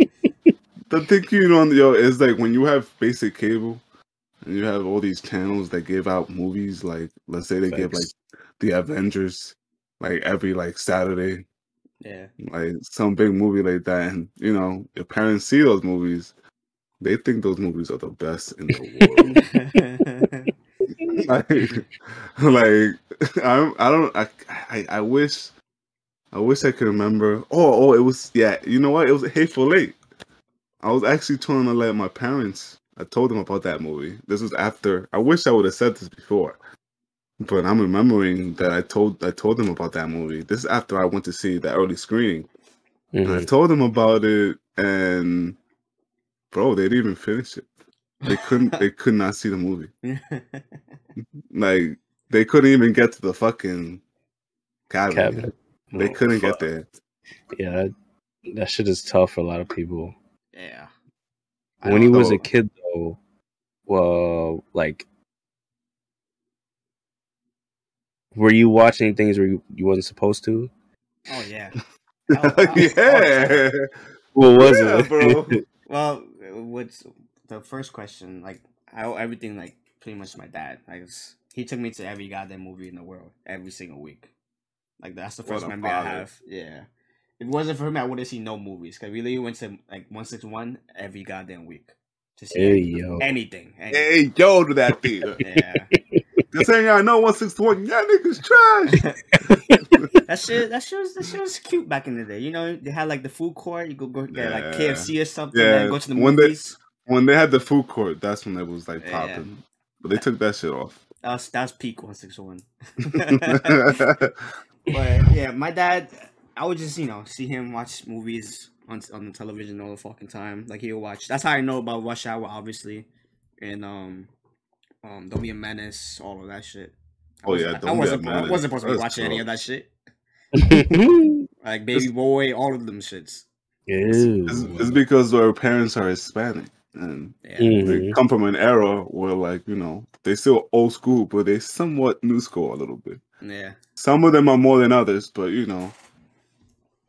the thing you know, yo, is like when you have basic cable and you have all these channels that give out movies, like let's say they give like the Avengers, like every like Saturday, yeah. like some big movie like that, and you know your parents see those movies, they think those movies are the best in the world. like, like I, I don't, I, I, I wish, I wish I could remember. Oh, oh, it was yeah. You know what? It was Hateful Eight. I was actually trying to let my parents. I told them about that movie. This was after. I wish I would have said this before, but I'm remembering that I told I told them about that movie. This is after I went to see the early screening. And I mm-hmm. told them about it, and bro, they didn't even finish it. They couldn't. they could not see the movie. Like they couldn't even get to the fucking cabinet. Cabinet. They Oh, couldn't fuck. get there. Yeah, that, that shit is tough for a lot of people. yeah. When he don't was a kid though well like were you watching things where you, you wasn't supposed to Oh yeah. Oh, wow. yeah, what was Yeah, it bro. Well, what's the first question? Like, I owe everything like pretty much my dad. Like, he took me to every goddamn movie in the world every single week. Like, that's the first a memory I have. Yeah. If it wasn't for him, I wouldn't see no movies. Cause we literally went to like one six one every goddamn week to see hey anything. yo anything. anything. hey, yo, to that theater. Yeah. This ain't I know one six one. Yeah, niggas trash. that shit, that shit, was, that shit was cute back in the day. You know, they had like the food court. You go go get like KFC or something. Yeah, and go to the when they- movies. When they had the food court, that's when it was like Yeah. popping. But they took that shit off. That's that's peak one six one. But yeah, my dad, I would just you know see him watch movies on on the television all the fucking time. Like he'll watch. That's how I know about Rush Hour, obviously, and um, um, Don't Be a Menace, all of that shit. I Oh, wasn't- yeah, I Don't Be a wasn't. I wasn't supposed to be That's watching any of that shit. Like Baby Boy, all of them shits. It's, it's because our parents are Hispanic and Yeah. they Mhm. come from an era where, like, you know, they still old school, but they somewhat new school a little bit. Yeah. Some of them are more than others, but you know.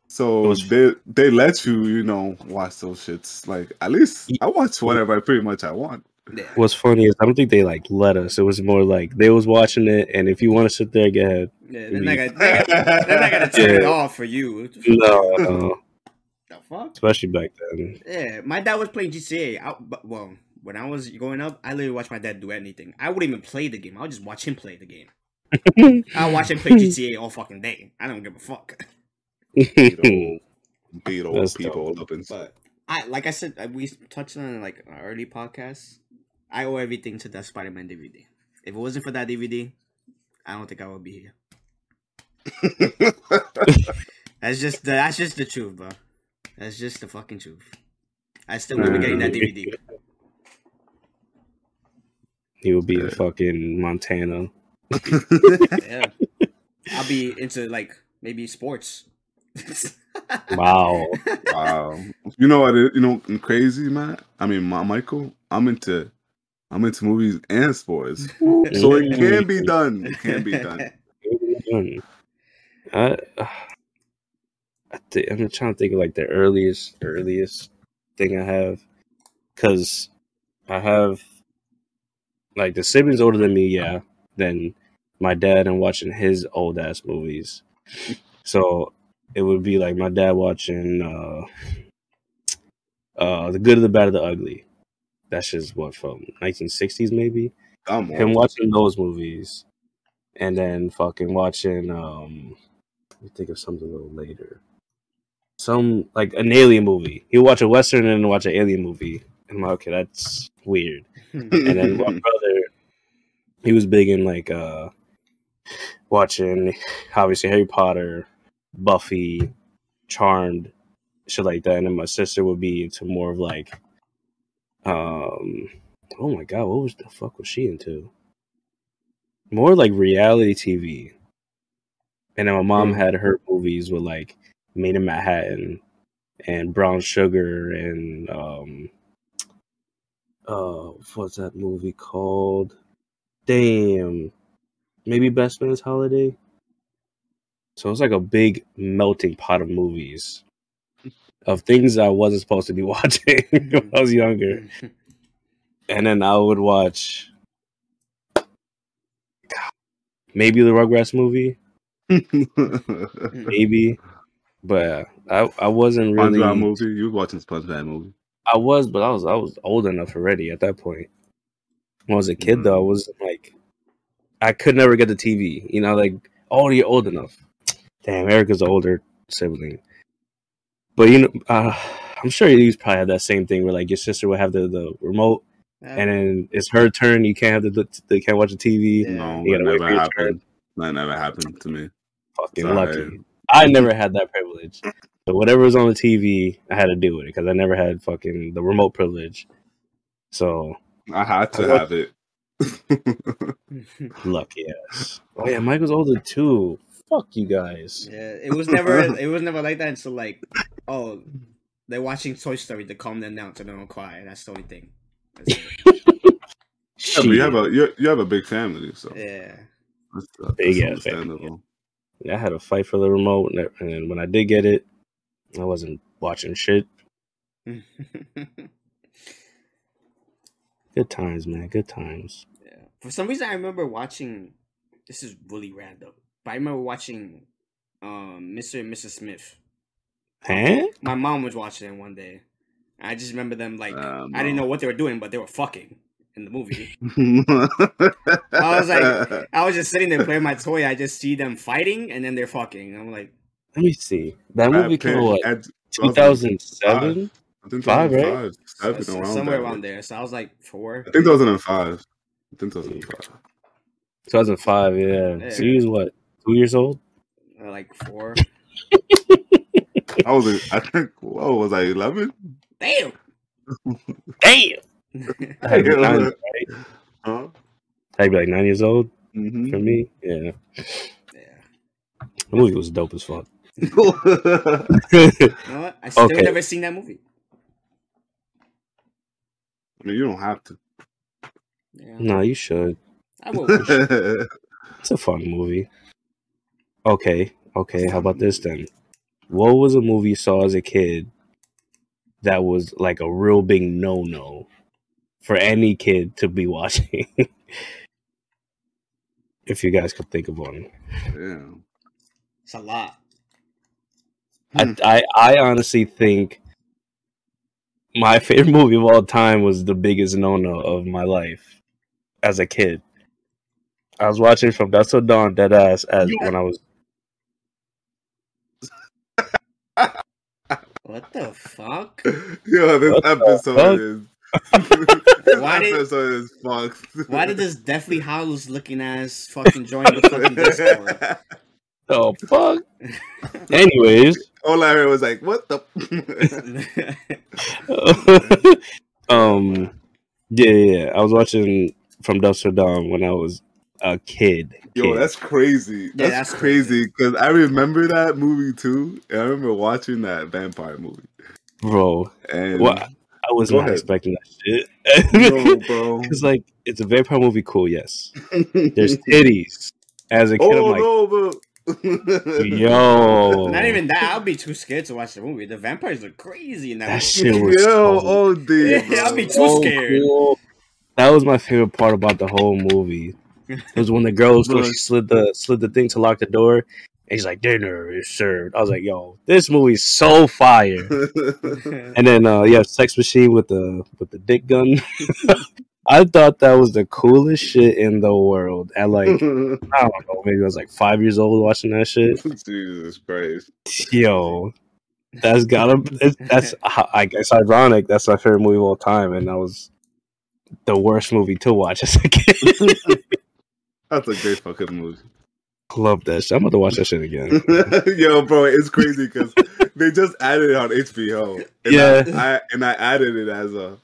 So was- they they let you, you know, watch those shits. Like at least I watch whatever I pretty much I want. Yeah. What's funny is I don't think they like let us. It was more like they was watching it, and if you want to sit there, go ahead. Yeah, they're not gonna, they're not- they're not gonna turn it off for you. No, no, The fuck? especially back then. Yeah, my dad was playing GTA. I, but, well, when I was growing up, I literally watched my dad do anything. I wouldn't even play the game. I would just watch him play the game. I watch him play GTA all fucking day. I don't give a fuck. Beat old, beat old That's people up and But I, like I said, uh, we touched on it, like our early podcast. I owe everything to that Spider-Man DVD. If it wasn't for that DVD, I don't think I would be here. That's just the, that's just the truth, bro. That's just the fucking truth. I still will be getting that DVD. he will be in fucking Montana. Yeah. I'll be into like maybe sports. Wow. wow. You know what? it- You know, I'm crazy, man. I mean, my Michael. I'm into, I'm into movies and sports, so it can be done. It can be done. I, I think I'm trying to think of like the earliest, earliest thing I have, because I have like the siblings older than me, yeah. Then my dad and watching his old ass movies, so it would be like my dad watching uh, uh, the good, the bad, the ugly. That's just what from 1960s maybe. Come on. Him watching those movies, and then fucking watching. um Let me think of something a little later. Some like an alien movie. He'll watch a western and watch an alien movie. And I'm like, okay, that's weird. And then my brother, he was big in like uh watching obviously Harry Potter, Buffy, Charmed, shit like that. And then my sister would be into more of like um oh my god, what was the fuck was she into? More like reality TV. And then my mom Hmm. had her movies with like Maid in Manhattan and Brown Sugar and um uh what's that movie called? Damn. Maybe Best Man's Holiday. So it's like a big melting pot of movies of things I wasn't supposed to be watching when I was younger. And then I would watch maybe the Rugrats movie, maybe. But I I wasn't really SpongeBob movie. You was watching SpongeBob movie. I was, but I was I was old enough already at that point. When I was a kid though, I Mm. was like I could never get the TV. You know, like, oh you're old enough. Damn, Erica's the older sibling. But you know, uh, I'm sure you probably had that same thing where like your sister would have the, the remote and then it's her turn. You can't have the they can't watch the TV. Yeah. No, You that gotta wait never for your happened. That never happened to me. Fucking Sorry. lucky. I never had that privilege. So whatever was on the TV, I had to do with it because I never had fucking the remote privilege. So I had to What? have it. lucky ass. Oh yeah, Mike was older too. Fuck you guys. yeah, it was never it was never like that until like oh they're watching Toy Story to calm them down so they don't cry. That's the only thing. Yeah, but you have a you, you have a big family, so yeah. that's, that's Big ass family. I had a fight for the remote, and and when I did get it, I wasn't watching shit. Good times, man. Good times. Yeah. For some reason, I remember watching. This is really random, but I remember watching um, Mr. and Mrs. Smith. Huh? My mom was watching it one day. I just remember them like Um, I didn't know what they were doing, but they were fucking in the movie. I was like, I was just sitting there playing my toy. I just see them fighting, and then they're fucking. I'm like, Let me see. That movie came out what? 2007? I think Five, right? 2005, seven, so- around somewhere that. around there. So I was like four. I think 2005. I think 2005. 2005, yeah. Yeah. So he was what? Two years old? or like four. I was, I think, whoa, was I, 11? Damn. Damn! I had to be nine, right? Huh? I'd be like nine years old hmm for me. Yeah. yeah. The movie was dope as fuck. You know what? I still Okay. never seen that movie. I mean, you don't have to. Yeah. no, you should. I will. It's a fun movie. Okay, okay. How about this then? What was a movie you saw as a kid that was like a real big no no for any kid to be watching? if you guys could think of one. yeah. It's a lot. I, hmm. I I honestly think my favorite movie of all time was the biggest no no of my life as a kid. I was watching from Dusk Till Dawn, dead ass, as You- when I was. What the fuck? Yo, this What episode fuck? is. This Why did- episode is fucked. Why did this Deathly Hallows looking ass fucking join the fucking Discord? Oh fuck! Anyways, All I heard was like, "What the?" um, yeah, yeah, yeah, I was watching from Dusk Till Dawn when I was a kid. Yo, kid. that's crazy. That's, that's crazy because I remember that movie too. And I remember watching that vampire movie. bro. And What? I was Go not ahead. expecting that shit. no, bro. It's like it's a vampire movie, cool, yes. There's titties. As a kid, oh I'm like, no, bro. yo, Not even that. I'll be too scared to watch the movie. The vampires look crazy in that, That movie. shit was Yo, so- oh, dude. Yeah, I'll be too so scared. cool. That was my favorite part about the whole movie. It was when the girl was she slid the slid the thing to lock the door, And he's like, dinner is served. I was like, yo, this movie's so fire. And then uh yeah, Sex Machine with the with the dick gun. I thought that was the coolest shit in the world. At like I don't know, maybe I was like five years old watching that shit. Jesus Christ. Yo, that's gotta. That's I guess ironic. That's my favorite movie of all time, and that was the worst movie to watch as a kid. That's a great fucking movie. Love that shit. I'm about to watch that shit again. Yo, bro, it's crazy because they just added it on HBO. And Yeah. I, I and I added it as a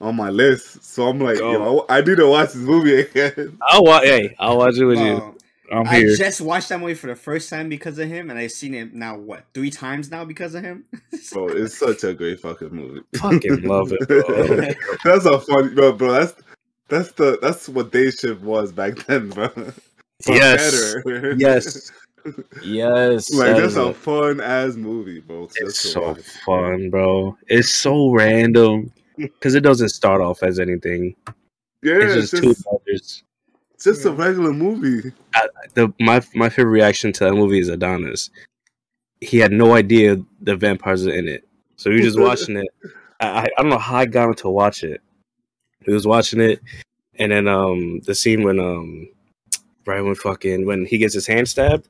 on my list. So I'm like, Oh. yo, I need to watch this movie again. I'll watch. Hey, I'll watch it with you. I'm I here. just watched that movie for the first time because of him, and I've seen it now what three times now because of him. Bro, it's such a great fucking movie. Fucking love it, bro. that's a funny bro, bro. That's that's the that's what day shift was back then, bro. Yes. better. Yes. Yes, like that's a fun ass movie, bro. It's just so fun, bro. It's so random because it doesn't start off as anything. Yeah, it's it's just just, two brothers. it's just a regular movie. the my my favorite reaction to that movie is Adonis. He had no idea the vampires are in it, so he was just watching it. I, I I don't know how I got him to watch it. He was watching it, and then um the scene when um right when fucking when he gets his hand stabbed,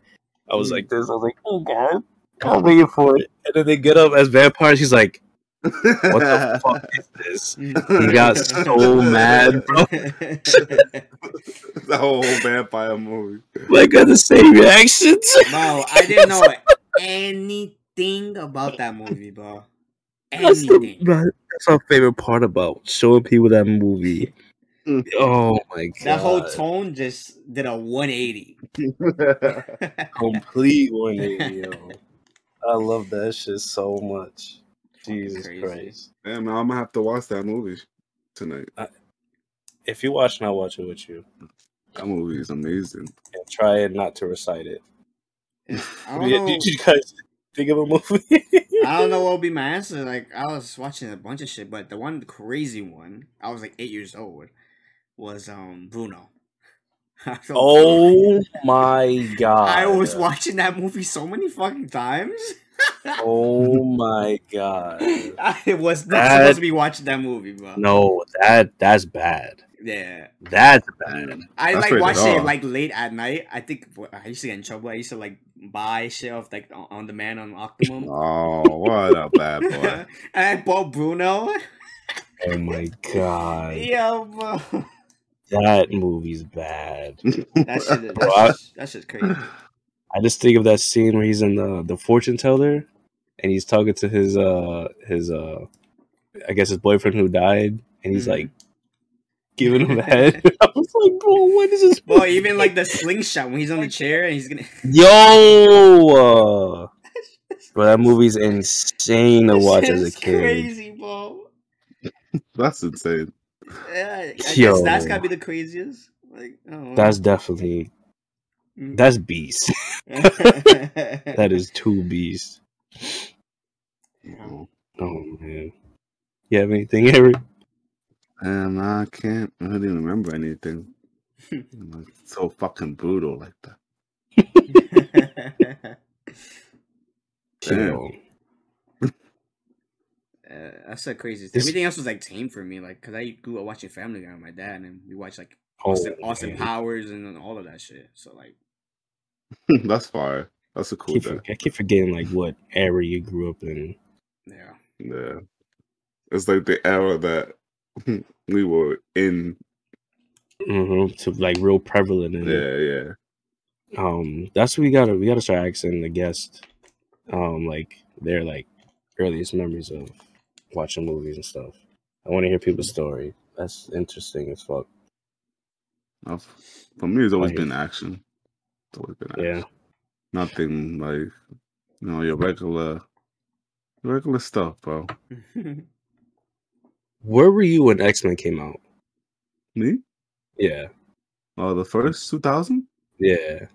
I was mm. like this. I was like, oh god, I'm waiting for it. And then they get up as vampires. He's like, what the fuck is this? He got so mad, bro. the whole vampire movie. Like got the same reactions. No, I didn't know anything about that movie, bro. That's, the, Anything. that- that's our favorite part about showing people that movie. Mm. oh my god! That whole tone just did a 180. complete 180. Yo. I love that shit so much. Jesus crazy. Christ! Damn, man, I'm gonna have to watch that movie tonight. If you watch, and I'll watch it with you, That movie is amazing. and try it not to recite it. I don't Did, know. did you guys think of a movie? I don't know what would be my answer. Like I was watching a bunch of shit, but the one crazy one, I was like eight years old, was um Bruno. oh my god! I was watching that movie so many fucking times. Oh my god! I was not That- supposed to be watching that movie, bro. No, that that's bad. Yeah. That's bad. I That's like rated watched it like late at night. I think I used to get in trouble. I used to like buy shit off like on, on demand on Optimum. Oh, what a bad boy. and I bought Bruno. Oh my god! Yo, bro. That movie's bad. That shit, Bro, I- that's, just, that's just crazy. I just think of that scene where he's in the the fortune teller and he's talking to his uh his uh I guess his boyfriend who died and he's Mhm. like giving him a head. I was like, bro, what is this? Well, even like the slingshot when he's on the chair and he's gonna. Yo, uh, bro, that movie's insane to watch as a kid. Crazy, bro. That's insane. Yeah, I Yo. guess that's gotta be the craziest. Like, I. That's definitely Mm. that's beast. That is two beast. Oh, Oh man, you have anything, Eric? And I can't I don't even remember anything. So fucking brutal like that. Damn. Yo, Uh, that's the crazy. This- Everything else was like tame for me, like because I grew up watching Family Guy with my dad, and we watched like oh, Austin, Austin. Powers and all of that shit. So like, That's fire. That's a cool keep, day. I keep forgetting like what era you grew up in. yeah, Yeah. It's like the era that we were in. Mm-hmm. To like real prevalent in it. Yeah, yeah. Um, that's what we gotta we gotta start asking the guest, um, like their like earliest memories of watching movies and stuff. I want to hear people's story. That's interesting as fuck. For me, it's always Like- been action. It's always been action. Yeah. Nothing like, you know, your regular, regular stuff, bro. Where were you when X Men came out? Me? Yeah, Uh, the first 2000? yeah.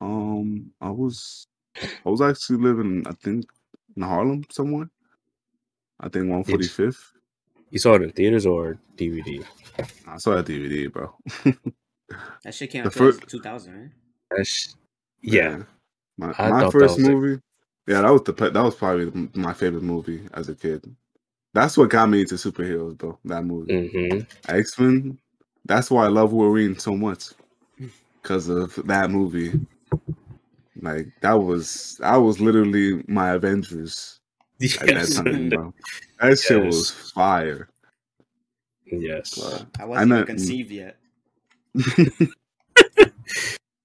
Um, I was, I was actually living, I think, in Harlem somewhere. I think 145th. You saw it in theaters or DVD? I saw that DVD, bro. that shit came out in fir- 2000, right? That's Yeah, My my first was a- movie. Yeah, that was the that was probably my favorite movie as a kid. That's what got me into superheroes, bro. That movie, hmm X Men. That's why I love Wolverine so much, because of that movie. Like that was that was literally my Avengers at that Yes. time, bro. That shit was fire. yes, But I wasn't know- even conceived yet.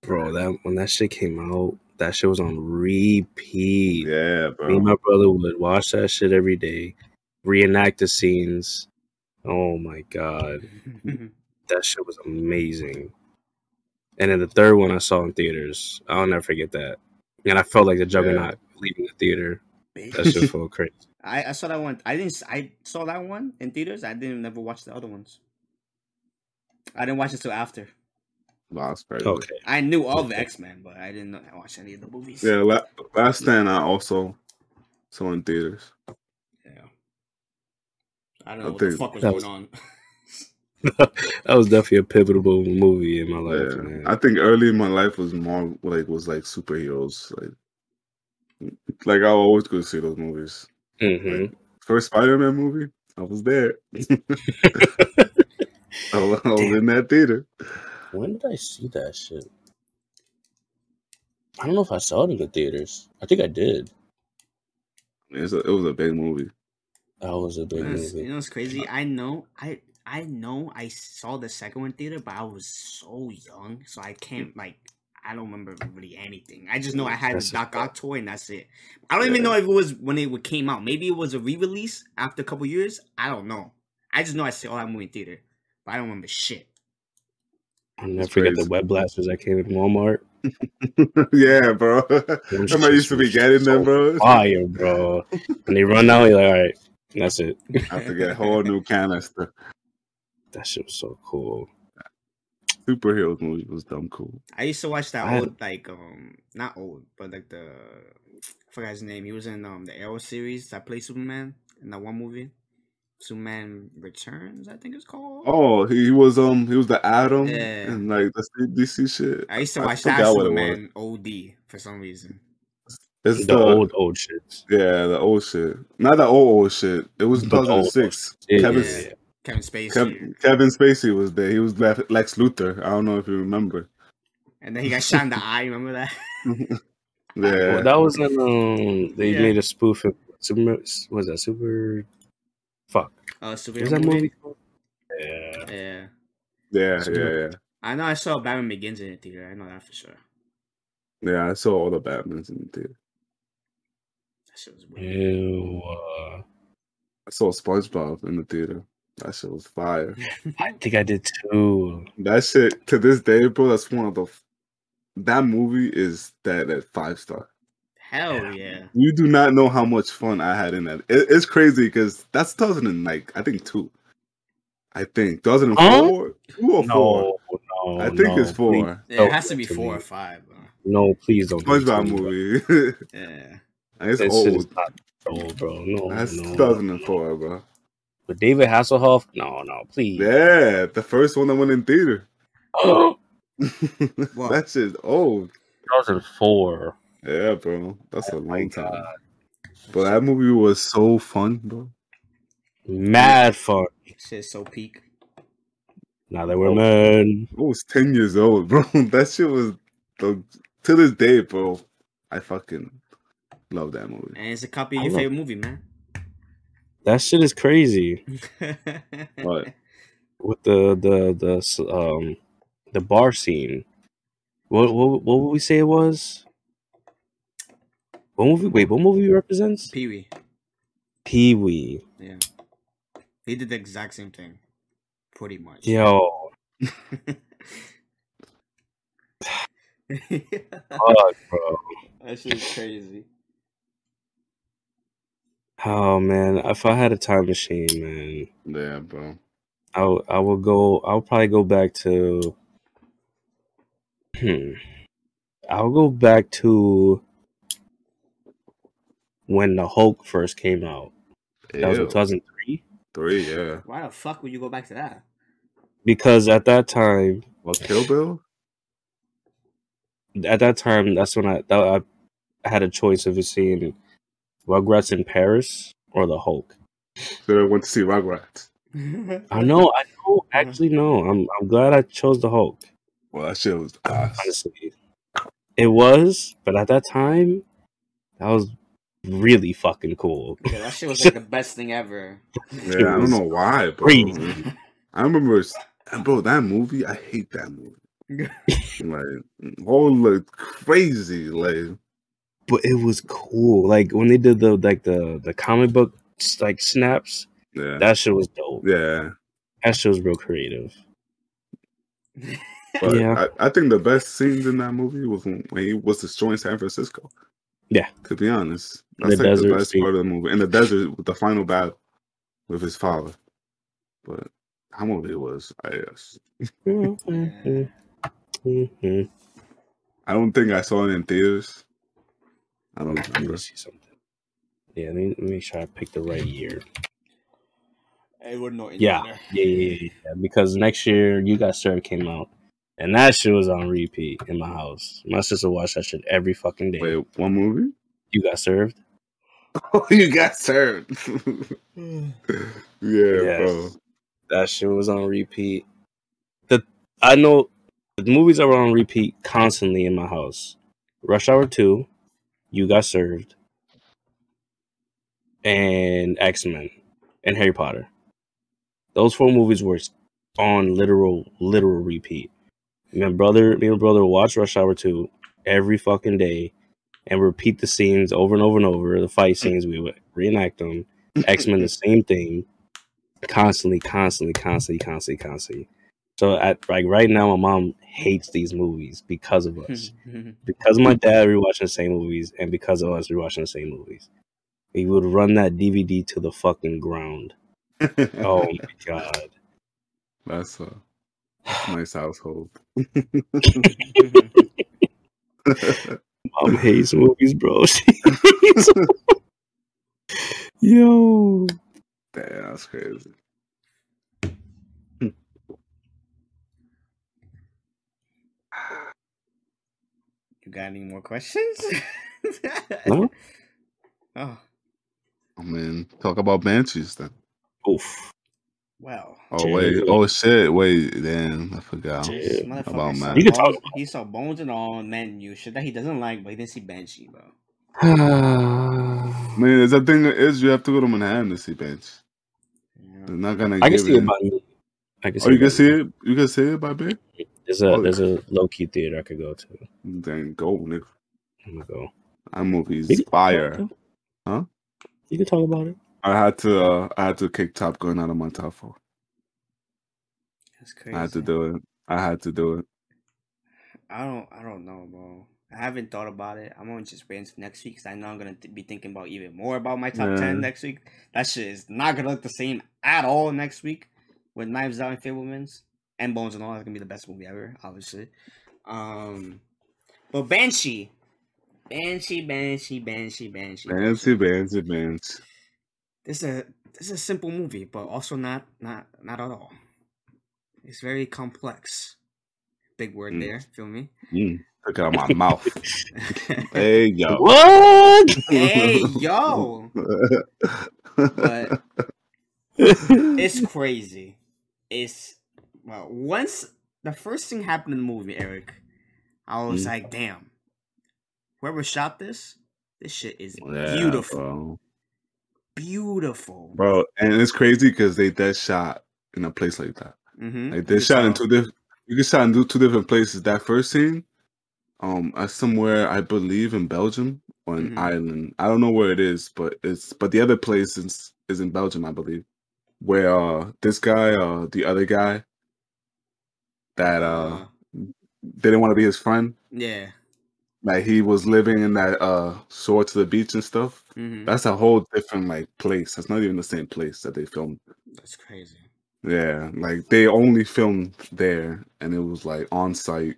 bro. That when that shit came out, that shit was on repeat. yeah, bro. Me and my brother would watch that shit every day, reenact the scenes. Oh my god, that shit was amazing. And then the third one I saw in theaters. I'll never forget that. And I felt like the juggernaut leaving the theater. That shit felt crazy. I, I saw that one. I didn't. I saw that one in theaters. I didn't never watch the other ones. I didn't watch it till after. Lost crazy. Okay. I knew all the X Men, but I didn't watch any of the movies. Yeah, la- Last Stand I also saw in theaters. Yeah. I don't I know what the fuck was that going on. that was definitely a pivotal movie in my life, Yeah, man. I think early in my life was more like was like superheroes. Like, like I always go see those movies. hmm First Spider Man movie, I was there. I was, I was Damn. in that theater. When did I see that shit? I don't know if I saw it in the theaters. I think I did. It's a, it was a big movie. That was a big You know, movie. you know what's crazy? I know I I know I saw the second one theater, but I was so young, so I can't like I don't remember really anything. I just know I had That's the a Doc fact. Ock toy and that's it. I don't even know if it was when it came out. Maybe it was a re-release after a couple years. I don't know. I just know I saw that movie in theater, but I don't remember shit. I'll never It's forget the web blasters that came in Walmart. yeah, bro. Somebody used to be getting them, bro. Fire, bro. and they run out, you're like, all right, that's it. I have to get a whole new canister. That shit was so cool. Superheroes movie was dumb cool. I used to watch that I had- old like um not old, but like the I forgot his name. He was in um the Arrow series that played Superman in that one movie. Superman Returns, I think it's called. Oh, he was um he was the Atom Yeah. and like the DC shit. I used to watch that forgot what it was. Superman OD for some reason. It's The the, old, old shit. yeah the old shit, not the old old shit. It was The old, old 2006. Yeah, Kevin yeah, yeah. Kevin Spacey. Kev, Kevin Spacey was there. He was Lex Lex Luthor. I don't know if you remember. And then he got shot in the eye, remember that? yeah, Well, that was in, um, they Yeah. made a spoof of Super, was that Super, fuck. Uh What Superman was that movie? movie? Yeah. Yeah. yeah, Super- yeah, yeah. I know I saw Batman Begins in the theater. I know that for sure. Yeah, I saw all the Batmans in the theater. That shit was weird. Ew, uh, I saw SpongeBob in the theater. That shit was fire. I think I did too. That shit to this day, bro. That's one of the. f- That movie is that at five star. Hell yeah. You do not know how much fun I had in that. It, it's crazy because that's 2000 and like I think two. I think 2004, two or four. No, no. I think no, it's four. please Yeah, it has to be it four me. or five, bro. No, please don't. do SpongeBob me, bro. movie. Yeah. it's That shit old. is not old, bro. No, That's no. 2004, bro. With David Hasselhoff? No, no, please. Yeah, the first one that went in theater. What? that shit's old. 2004. Yeah, bro. That's a Oh my long time. God. But that movie was so fun, bro. Mad fun. Shit so peak. Now that we're oh. men. I was 10 years old, bro. That shit was the to this day, bro. I fucking love that movie. And it's a copy of your favorite movie, man. That shit is crazy. What? With the the the um the bar scene. What what what would we say it was? What movie? Wait, what movie represents? Pee Wee. Pee Wee. Yeah. He did the exact same thing. Pretty much. Yo, fuck, bro. that shit is crazy. Oh man, if I had a time machine, man, Yeah, bro. I w- I would go. I'll probably go back to. Hmm. I'll go back to when the Hulk first came out. That was in Ew. 2003. Three, yeah. Why the fuck would you go back to that? Because at that time, Well, Kill Bill? at that time, that's when I that, I had a choice of seeing Rugrats in Paris or the Hulk. So I went to see Rugrats. I know, I know. Actually, no. I'm I'm glad I chose the Hulk. Well, that shit was ass. Honestly, it was, but at that time, that was really fucking cool. yeah, that shit was like the best thing ever. Yeah, I don't know why, bro. Crazy. I remember, bro, that movie. I hate that movie. like, all like crazy, like. But it was cool. Like when they did the like the the comic book like snaps. Yeah. That shit was dope. yeah. That shit was real creative. But Yeah. I, I think the best scenes in that movie was when when he was destroying San Francisco. Yeah. To be honest. The That's like the best scene. part of the movie. In the desert with the final battle with his father. But how movie it was, I guess. Mhm. Mhm. I don't think I saw it in theaters. I don't Let remember. me see something. Yeah, let me, let me make sure I picked the right year. It would know. Yeah. Yeah, yeah, yeah, yeah. Because next year, You Got Served came out, and that shit was on repeat in my house. My sister watched that shit every fucking day. Wait, one movie? You Got Served? Oh, you got served. yeah, bro. That shit was on repeat. The I know the movies that were on repeat constantly in my house. Rush Hour 2, You Got Served, and X Men and Harry Potter. Those four movies were on literal literal repeat. My brother, me and my brother watch Rush Hour 2 every fucking day and repeat the scenes over and over and over. The fight scenes, we would reenact them. X Men, the same thing, constantly, constantly, constantly, constantly, constantly. So at like right now, my mom hates these movies because of us, because of my dad rewatching the same movies, and because of us rewatching the same movies. We would run that DVD to the fucking ground. Oh my god! That's a nice household. Mom hates movies, bro. She hates- Yo, Damn, that's crazy. Got any more questions? No. Oh, oh I mean, talk about Banshees then. oof. well. Oh wait, oh shit, wait, damn, I forgot. Yeah. This motherfucker About saw Matt. You can talk He saw bones and all man you shit that he doesn't like, but he didn't see Banshee, bro. I mean, the thing is, you have to go to Manhattan to see Banshee. Yeah. They're not gonna I can give see it in. by me. I can oh, see Oh, you it can see it. You can see it by Bay. Me. There's a there's a low key theater I could go to. Then go, nigga. I'm gonna go. That movie's You fire. Huh? You can talk about it. I had to. uh I had to kick Top Gun out of my top four. That's crazy. I had to do it. I had to do it. I don't. I don't know, bro. I haven't thought about it. I'm gonna just wait until next week because I know I'm gonna th- be thinking about even more about my top Yeah. ten next week. That shit is not gonna look the same at all next week with Knives Out and Fabelmans and Bones and all. That's gonna be the best movie ever, obviously. Um, but Banshee, Banshee, Banshee, Banshee, Banshee. Banshee, Banshee, Banshee. This is a this is a simple movie, but also not not not at all. It's very complex. Big word Mm. there. Feel me? Mm, took it out of my mouth. Hey yo. What? hey yo, but it's crazy. It's well, once the first thing happened in the movie, Eric, I was Mm. like, damn, whoever shot this, this shit is Yeah, beautiful, bro. beautiful, bro. And it's crazy because they dead shot in a place like that. Mm-hmm. Like they shot in two different. You can shot in two different places. That first scene, um, somewhere I believe in Belgium or in Mhm. Ireland. I don't know where it is, but it's but the other place is is in Belgium, I believe, where uh this guy, uh the other guy, that uh didn't want to be his friend, yeah. like he was living in that uh shore to the beach and stuff. Mm-hmm. That's a whole different like place. That's not even the same place that they filmed. That's crazy. Yeah, like they only filmed there, and it was like on site.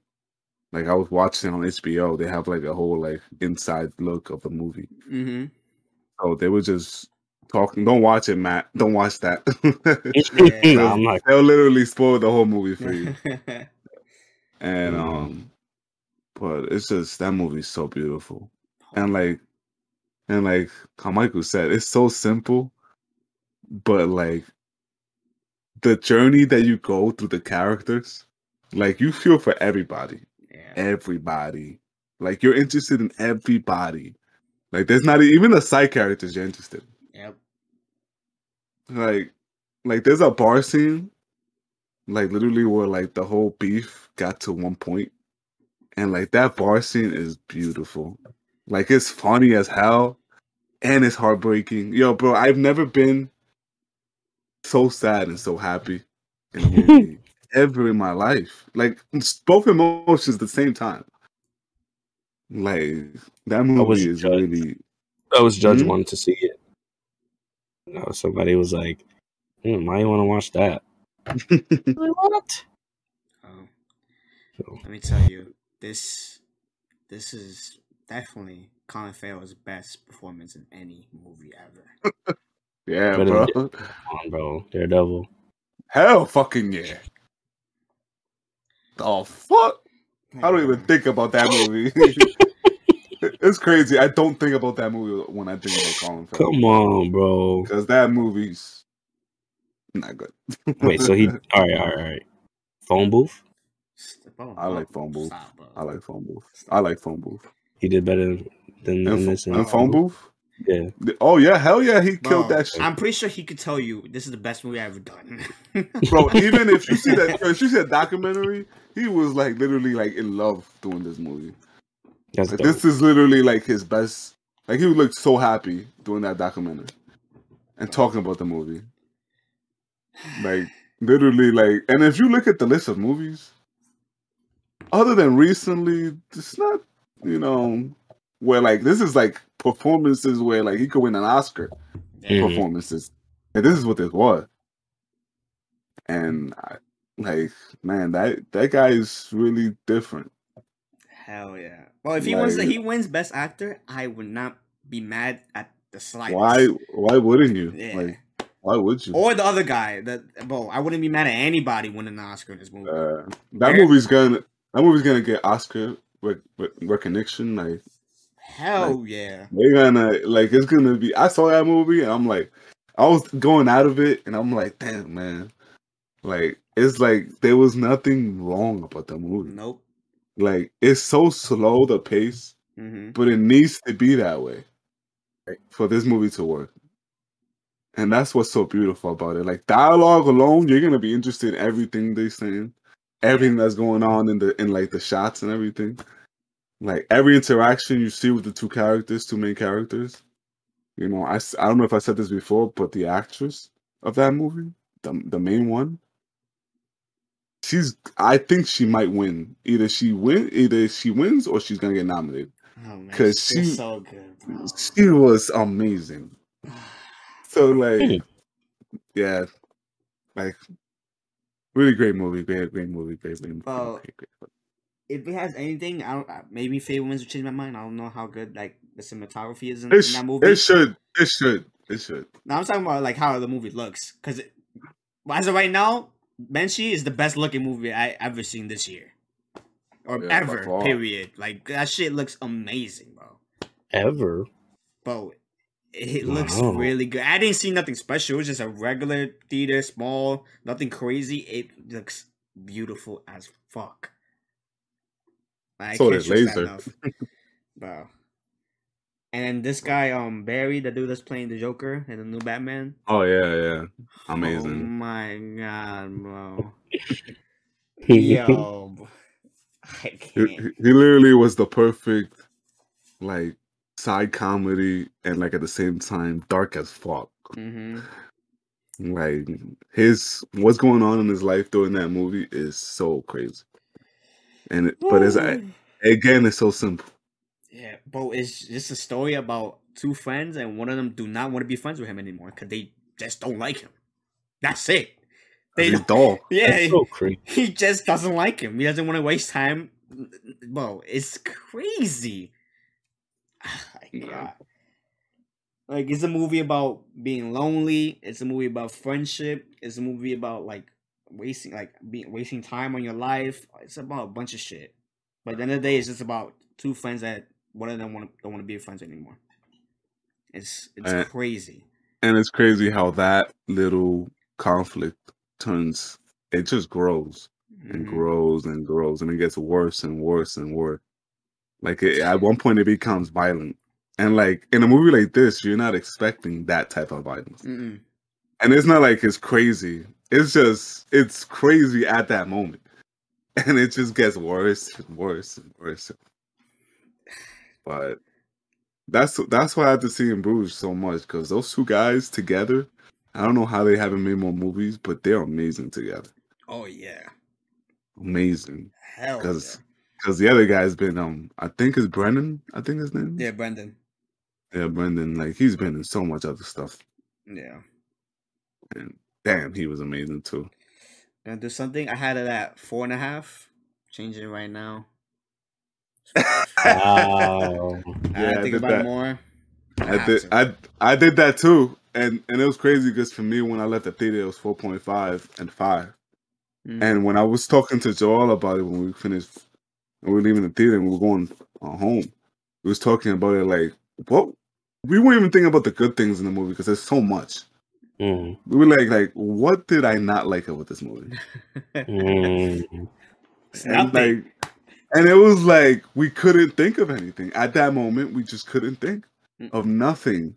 Like I was watching on HBO, they have like a whole like inside look of the movie. Mm-hmm. So they were just talking. Don't watch it, Matt. Don't watch that. no, I'm not. They'll literally spoil the whole movie for you. And um, but it's just that movie's so beautiful, and like, and like how Michael said, it's so simple, but like the journey that you go through the characters, like you feel for everybody, Yeah. everybody. Like you're interested in everybody. Like there's not even the side characters you're interested. in. Like like there's a bar scene like literally where like the whole beef got to one point and like that bar scene is beautiful like it's funny as hell and it's heartbreaking yo bro i've never been so sad and so happy in a movie ever in my life like both emotions at the same time like that was movie is judged. really I was Judge Mhm. wanted to see it. No, somebody was like, hmm, "Why you want to watch that?" what? Um, So, let me tell you, this this is definitely Colin Farrell's best performance in any movie ever. yeah Better bro come on, bro, Daredevil. Hell fucking yeah. Oh fuck. I don't even think about that movie. It's crazy. I don't think about that movie when I think about Colin Farrell. Come on, bro. Because that movie's not good. Wait, so he? All right, all right, all right. Phone booth. I like phone booth. I like phone booth. I like phone booth. He did better than than And, this. and phone booth? Yeah. Oh yeah, hell yeah, he Bro, killed that shit. I'm pretty sure he could tell you this is the best movie I've ever done. Bro, even if you see that if you see that documentary, he was like literally like in love doing this movie. That's Like, this is literally like his best. Like he looked so happy doing that documentary and talking about the movie. Like literally, like, and if you look at the list of movies, other than recently, it's not, you know, where like this is like performances where like he could win an Oscar Mhm. performances. And this is what this was. And I, like, man, that that guy is really different. Hell yeah. Well, if he wins, Like- he wins Best Actor, I would not be mad at the slightest. Why? Why wouldn't you? Yeah. Like, why would you? Or the other guy. That bro, I wouldn't be mad at anybody winning an Oscar in this movie. Uh, that movie's gonna that movie's gonna get Oscar rec- rec- recognition. Like Hell yeah. they're gonna like it's gonna be. I saw that movie and I'm like, I was going out of it and I'm like, damn man, like it's like there was nothing wrong about the movie. Nope. Like it's so slow the pace, hmm but it needs to be that way for this movie to work. And that's what's so beautiful about it. Like dialogue alone, you're gonna be interested in everything they're saying, everything that's going on in the in like the shots and everything. Like every interaction you see with the two characters, two main characters. You know, I, I don't know if I said this before, but the actress of that movie, the the main one, she's I think she might win. Either she win, either she wins or she's gonna get nominated. Oh she's she- so good, bro. She was amazing. So like, yeah, like really great movie, great, great movie, great, great movie. Well, great, great. if it has anything, I don't. uh, Maybe Fabelmans will change my mind. I don't know how good like the cinematography is in, It, in that movie. it should, it should, it should. Now I'm talking about like how the movie looks, because as of right now, Banshee is the best looking movie I ever seen this year, or Yeah, ever. Period. Like that shit looks amazing, bro. Ever. Bro, it looks Wow. really good. I didn't see nothing special. It was just a regular theater, small, nothing crazy. It looks beautiful as fuck. I So can't does stress that Laser. enough. bro. And then this guy, um, Barry, the dude that's playing the Joker and the new Batman. Oh yeah, yeah, Oh amazing. my god, bro. Yo. I He, can't. he he literally was the perfect, like, side comedy and like at the same time dark as fuck. Mm-hmm. Like his what's going on in his life during that movie is so crazy. And it, but it's again, it's so simple. Yeah, bro, it's just a story about two friends, and one of them do not want to be friends with him anymore because they just don't like him. That's it. They He's don't, dull. yeah, so he just doesn't like him. He doesn't want to waste time. Bro, it's crazy. Ah, Yeah. God. Like it's a movie about being lonely. It's a movie about friendship. It's a movie about like wasting like being wasting time on your life. It's about a bunch of shit. But at the end of the day, it's just about two friends that one of them want don't want to be friends anymore. It's it's Uh, crazy. And it's crazy how that little conflict turns. It just grows and Mhm. grows and grows, and it gets worse and worse and worse. Like it, at one point, it becomes violent, and like in a movie like this, you're not expecting that type of violence. Mm-mm. and it's not like it's crazy. It's just it's crazy at that moment, and it just gets worse and worse and worse. But that's that's why I had to see in Bruges so much because those two guys together. I don't know how they haven't made more movies, but they're amazing together. Oh yeah, Amazing hell because because the other guy's been um I think it's Brendan. I think his name. yeah. yeah, Brendan. yeah, Brendan. Like he's been in so much other stuff, Yeah, and damn, he was amazing too. gonna do something. I had it at four and a half. Changing right now. Wow. I Yeah, I think did about that. it more. I have did. I I did that too, and and it was crazy because for me, when I left the theater, it was four point five and five. Mm. And when I was talking to Joel about it when we finished, when we were leaving the theater and we were going uh, home, we was talking about it like what we weren't even thinking about the good things in the movie because there's so much. Mm, We were like, like what did I not like about this movie? mm. It's And like, and it was like we couldn't think of anything at that moment. We just couldn't think of nothing.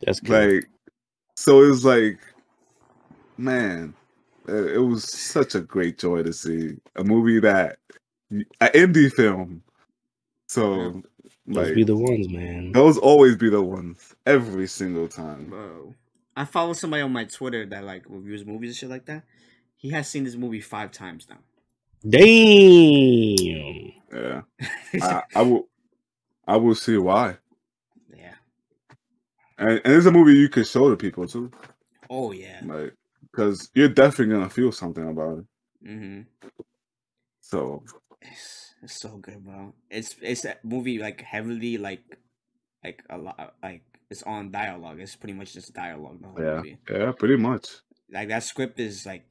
That's good. like so it was like man uh, it was such a great joy to see a movie that an indie film so Those like be the ones, man. those always be the ones every single time Bro. I follow somebody on my Twitter that like reviews movies and shit like that. He has seen this movie five times now. Damn. yeah I, I will i will see why yeah. and, and it's a movie you could show to people too Oh yeah. like because you're definitely gonna feel something about it Mm-hmm. so It's, it's so good, bro. It's it's that movie like heavily like like a lot like it's on dialogue. It's pretty much just dialogue the whole yeah movie. yeah pretty much Like that script is like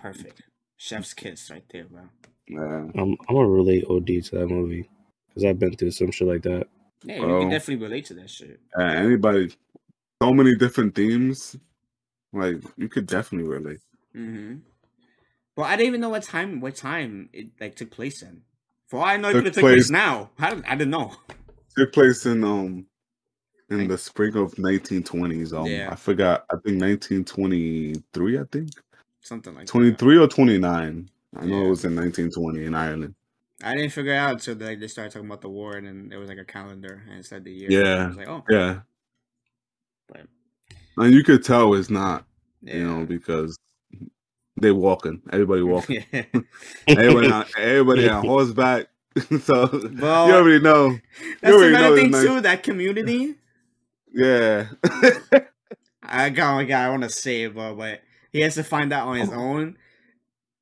perfect. Chef's kiss right there, bro. yeah I'm I'm gonna relate OD to that movie because I've been through some shit like that. Yeah, you Bro. can definitely relate to that shit. Uh, anybody, so many different themes. Like you could definitely relate. Mm-hmm. But I didn't even know what time what time it like took place in. For all I know, it Took could have took place place- now. I didn't, I didn't know. Took place in um in Like- the spring of 1920s. Um, Yeah. I forgot. I think 1923. I think Something like that. 23 or 29. I know Yeah. it was in 1920 in Ireland. I didn't figure it out until like they started talking about the war, and then there was like a calendar and it said the year. Yeah. I was like, oh, Yeah, but and you could tell it's not. yeah. You know because they walking. Everybody walking. yeah. everybody, on, everybody on horseback. so Well, you already know. That's already another it's thing nice. too. That community. Yeah. I got my guy. I want to say it, bro, but he has to find out on his own.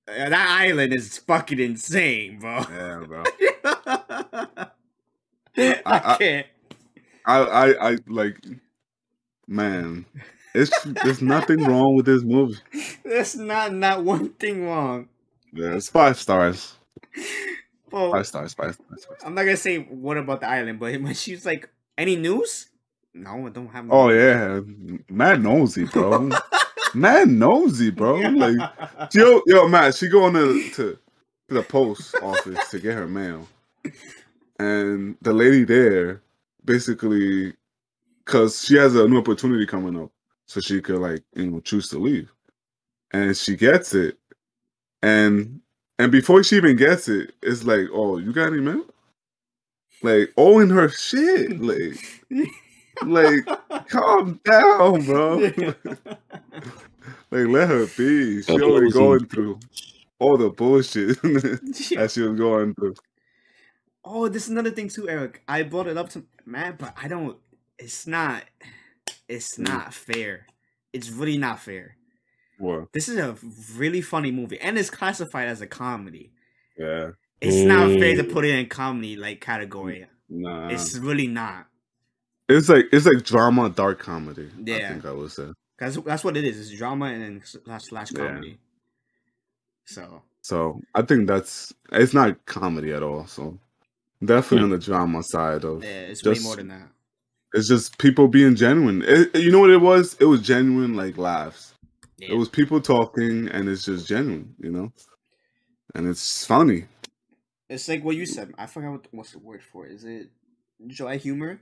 Uh, that island is fucking insane, bro. yeah, bro. I, I- I- can't. I, I, I like, man. It's there's nothing wrong with this movie. There's not not one thing wrong. Yeah, it's five stars. Bro, Five stars. Five stars. Five stars. I'm not gonna say what about the island, but when she's like, any news? No, I don't have. No Oh news." yeah, mad nosy, bro. mad nosy, bro. Like, yo, yo, Matt. She going to to to the post office to get her mail, and the lady there basically, cause she has a new opportunity coming up, so she could like you know choose to leave, and she gets it, and and before she even gets it, it's like, oh, you got any mail? Like, all in her shit, like, like, calm down, bro. Like, let her be. She That's already nosy. going through all the bullshit that she was going through. oh, this is another thing too, Eric. I brought it up to man, but I don't. It's not. It's Mm. not fair. It's really not fair. What? This is a really funny movie, and it's classified as a comedy. Yeah. It's not fair to Mm. put it in comedy like category. Nah. It's really not. It's like it's like drama, dark comedy. Yeah, I think I would say. That's that's what it is. It's drama and then slash slash Yeah. comedy. So So I think that's it's not comedy at all. So definitely Hmm. on the drama side of Yeah, it's just way more than that. it's just people being genuine. It, you know what it was? It was genuine like laughs. Yeah. It was people talking and it's just genuine, you know? And it's funny. It's like what you said. I forgot what what's the word for it. Is it dry humor?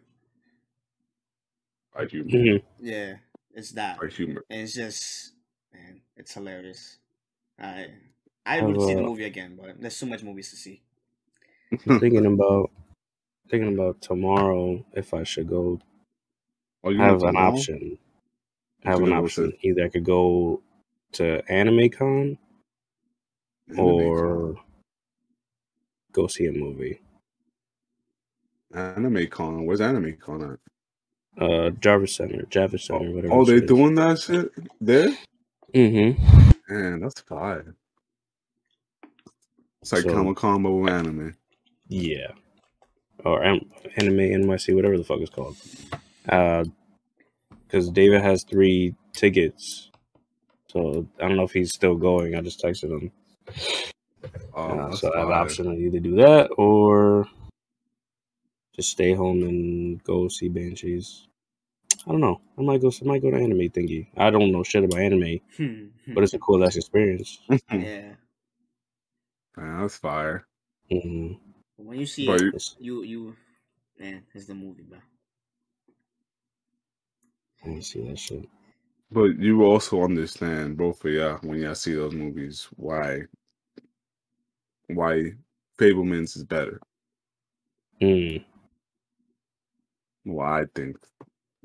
Like humor. Mhm. Yeah, it's that. Like humor. And it's just man, it's hilarious. I I Have, would see the uh, movie again, but there's so much movies to see. I'm thinking about thinking about tomorrow if I should go Oh, you have an option. What Have an gonna option. Either I could go to Anime Con Anime or go see a movie. Con. Anime Con. Where's Anime Con at? Uh, Javits Center, Javits Center, whatever. Oh, they doing that shit there? Mm-hmm. Man, that's fire. It's like So- Comic Con but with anime. Yeah. Or Anime NYC, whatever the fuck it's called. Uh, because David has three tickets, so I don't know if he's still going. I just texted him. Oh, Uh, so I have an fire. option to either do that or just stay home and go see Banshees. I don't know. I might go. I might go to anime thingy. I don't know shit about anime, but it's a cool ass experience. yeah. Man, that's fire. hmm When you see But it, you- you you man, it's the movie, bro. I didn't see that shit. But you also understand both of y'all when y'all see those movies why why Fabelmans is better. Mm. Why I think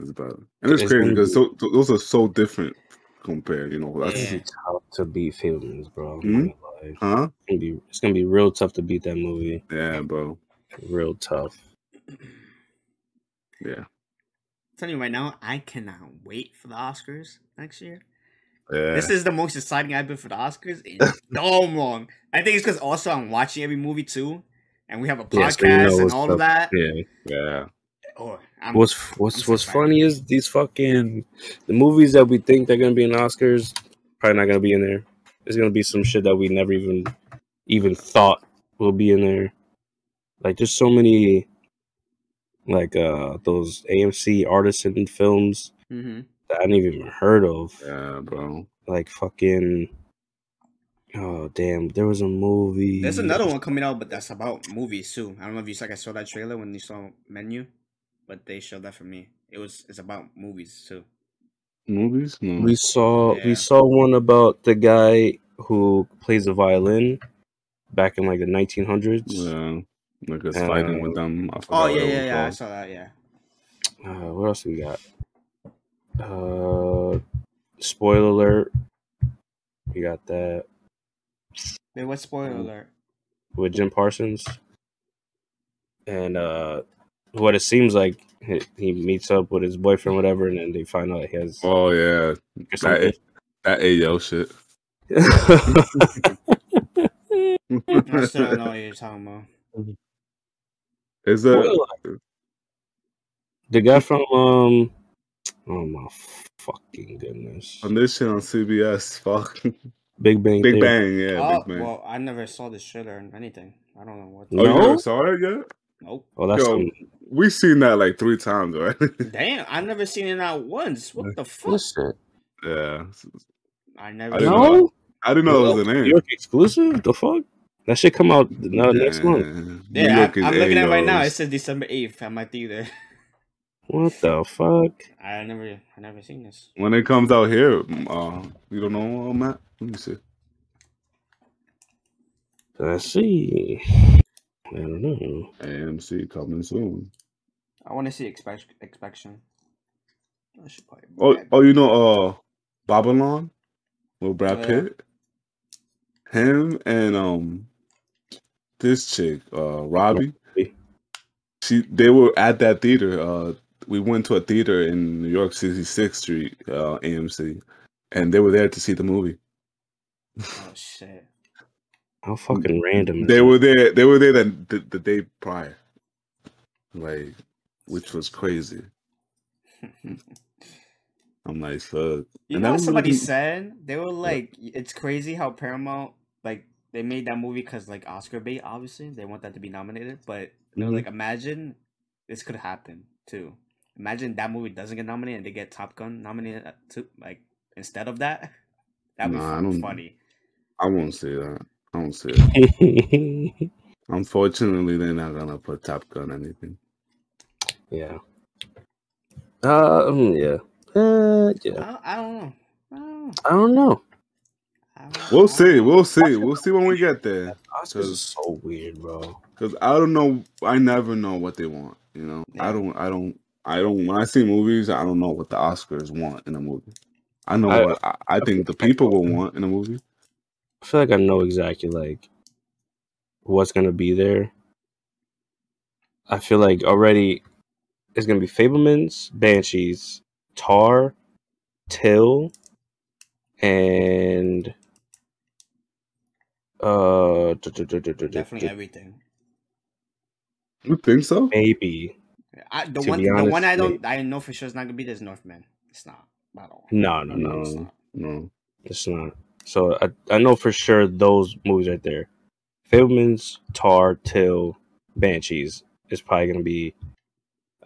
is better. And it's It's crazy because so, those are so different compared. You know, that's Yeah. It's tough to beat Fabelmans, bro. I'm Mhm. not huh? It's gonna be it's gonna be real tough to beat that movie. Yeah, bro. Real tough. Yeah, telling you right now, I cannot wait for the Oscars next year. yeah. This is the most exciting I've been for the Oscars in damn long. I think it's because also I'm watching every movie too, and we have a Yeah, podcast so you know and all up. of that. Yeah. yeah. Oh, I'm, What's what's I'm what's funny is these fucking the movies that we think they're gonna be in Oscars probably not gonna be in there. There's gonna be some shit that we never even even thought will be in there. Like there's so many like uh those AMC artisan films mm-hmm. that I didn't even heard of. Yeah, bro. Like fucking oh damn, there was a movie. There's another one coming out, but that's about movies too. I don't know if you like I saw that trailer when you saw menu, but they showed that for me. It was it's about movies too. Movies? No. We saw Yeah. we saw one about the guy who plays the violin back in like the 1900s. Yeah. Like it's fighting with Uh, them. Oh forgot what yeah, yeah, was yeah. I saw that. Yeah. Uh, what else we got? Uh, spoiler alert. We got that Wait, what spoiler Mm. alert? with Jim Parsons, and uh, what it seems like he, he meets up with his boyfriend, whatever, and then they find out he has Oh yeah. That something. that AO shit. I still don't know what you're talking about. Is that Spoiler the guy from um, oh my fucking goodness, on this shit on CBS? Fuck. Big Bang. Big Theory. Bang, yeah, oh, Big Bang. well, I never saw this trailer or anything. I don't know what. oh, you No? never saw it yet? Nope. Oh, that's Yo, some, We've seen that like three times, right? Damn, I've never seen it out once. What the fuck? listen. yeah. I never. I didn't saw know. No, I didn't know it was a New name. York exclusive. The fuck? That should come out no, next month. Yeah, York I, is I'm looking at it right now. It says December eighth at my theater. What the fuck? I never, I never seen this. When it comes out here, uh, you don't know, uh, Matt? Let me see. Let's see. I don't know. AMC coming soon. I want to see expect inspection. I should probably. Oh, buy oh, you know, uh, Babylon with Brad yeah. Pitt. Him and um, this chick, uh, Robbie. Robbie. She, they were at that theater. Uh, we went to a theater in New York, 66th Street, uh, AMC, and they were there to see the movie. Oh shit. How fucking random. is They that? were there. They were there the, the, the day prior, like, which was crazy. I'm like, fuck. You And know what was somebody really- said? They were like, "It's crazy how Paramount like they made that movie because like Oscar bait. Obviously, they want that to be nominated. But you know, Mhm. like imagine this could happen too. Imagine that movie doesn't get nominated and they get Top Gun nominated too, like instead of that. That'd be Nah, I funny. I won't say that. I won't say that. Unfortunately, they're not gonna put Top Gun anything. yeah. Um. Yeah. Uh. Yeah. I, I don't know. I don't know. I don't know. I don't know. We'll see. We'll see. We'll see when we get there. Oscars is so weird, bro. Cause I don't know. I never know what they want. You know. I don't. I don't. I don't. When I see movies, I don't know what the Oscars want in a movie. I know I- what I, I think the people will want in a movie. I feel like I know exactly like what's gonna be there. I feel like already it's gonna be Fabelmans, Banshees, Tar, Till, and uh Definitely everything. You think so? maybe. I, the To one, be the one I don't, maybe. I know for sure is not gonna be this Northman. It's not at all. No, no, no, It's No. not. No. it's not. So I I know for sure those movies right there. Fabelmans, Tar, Till, Banshees is probably gonna be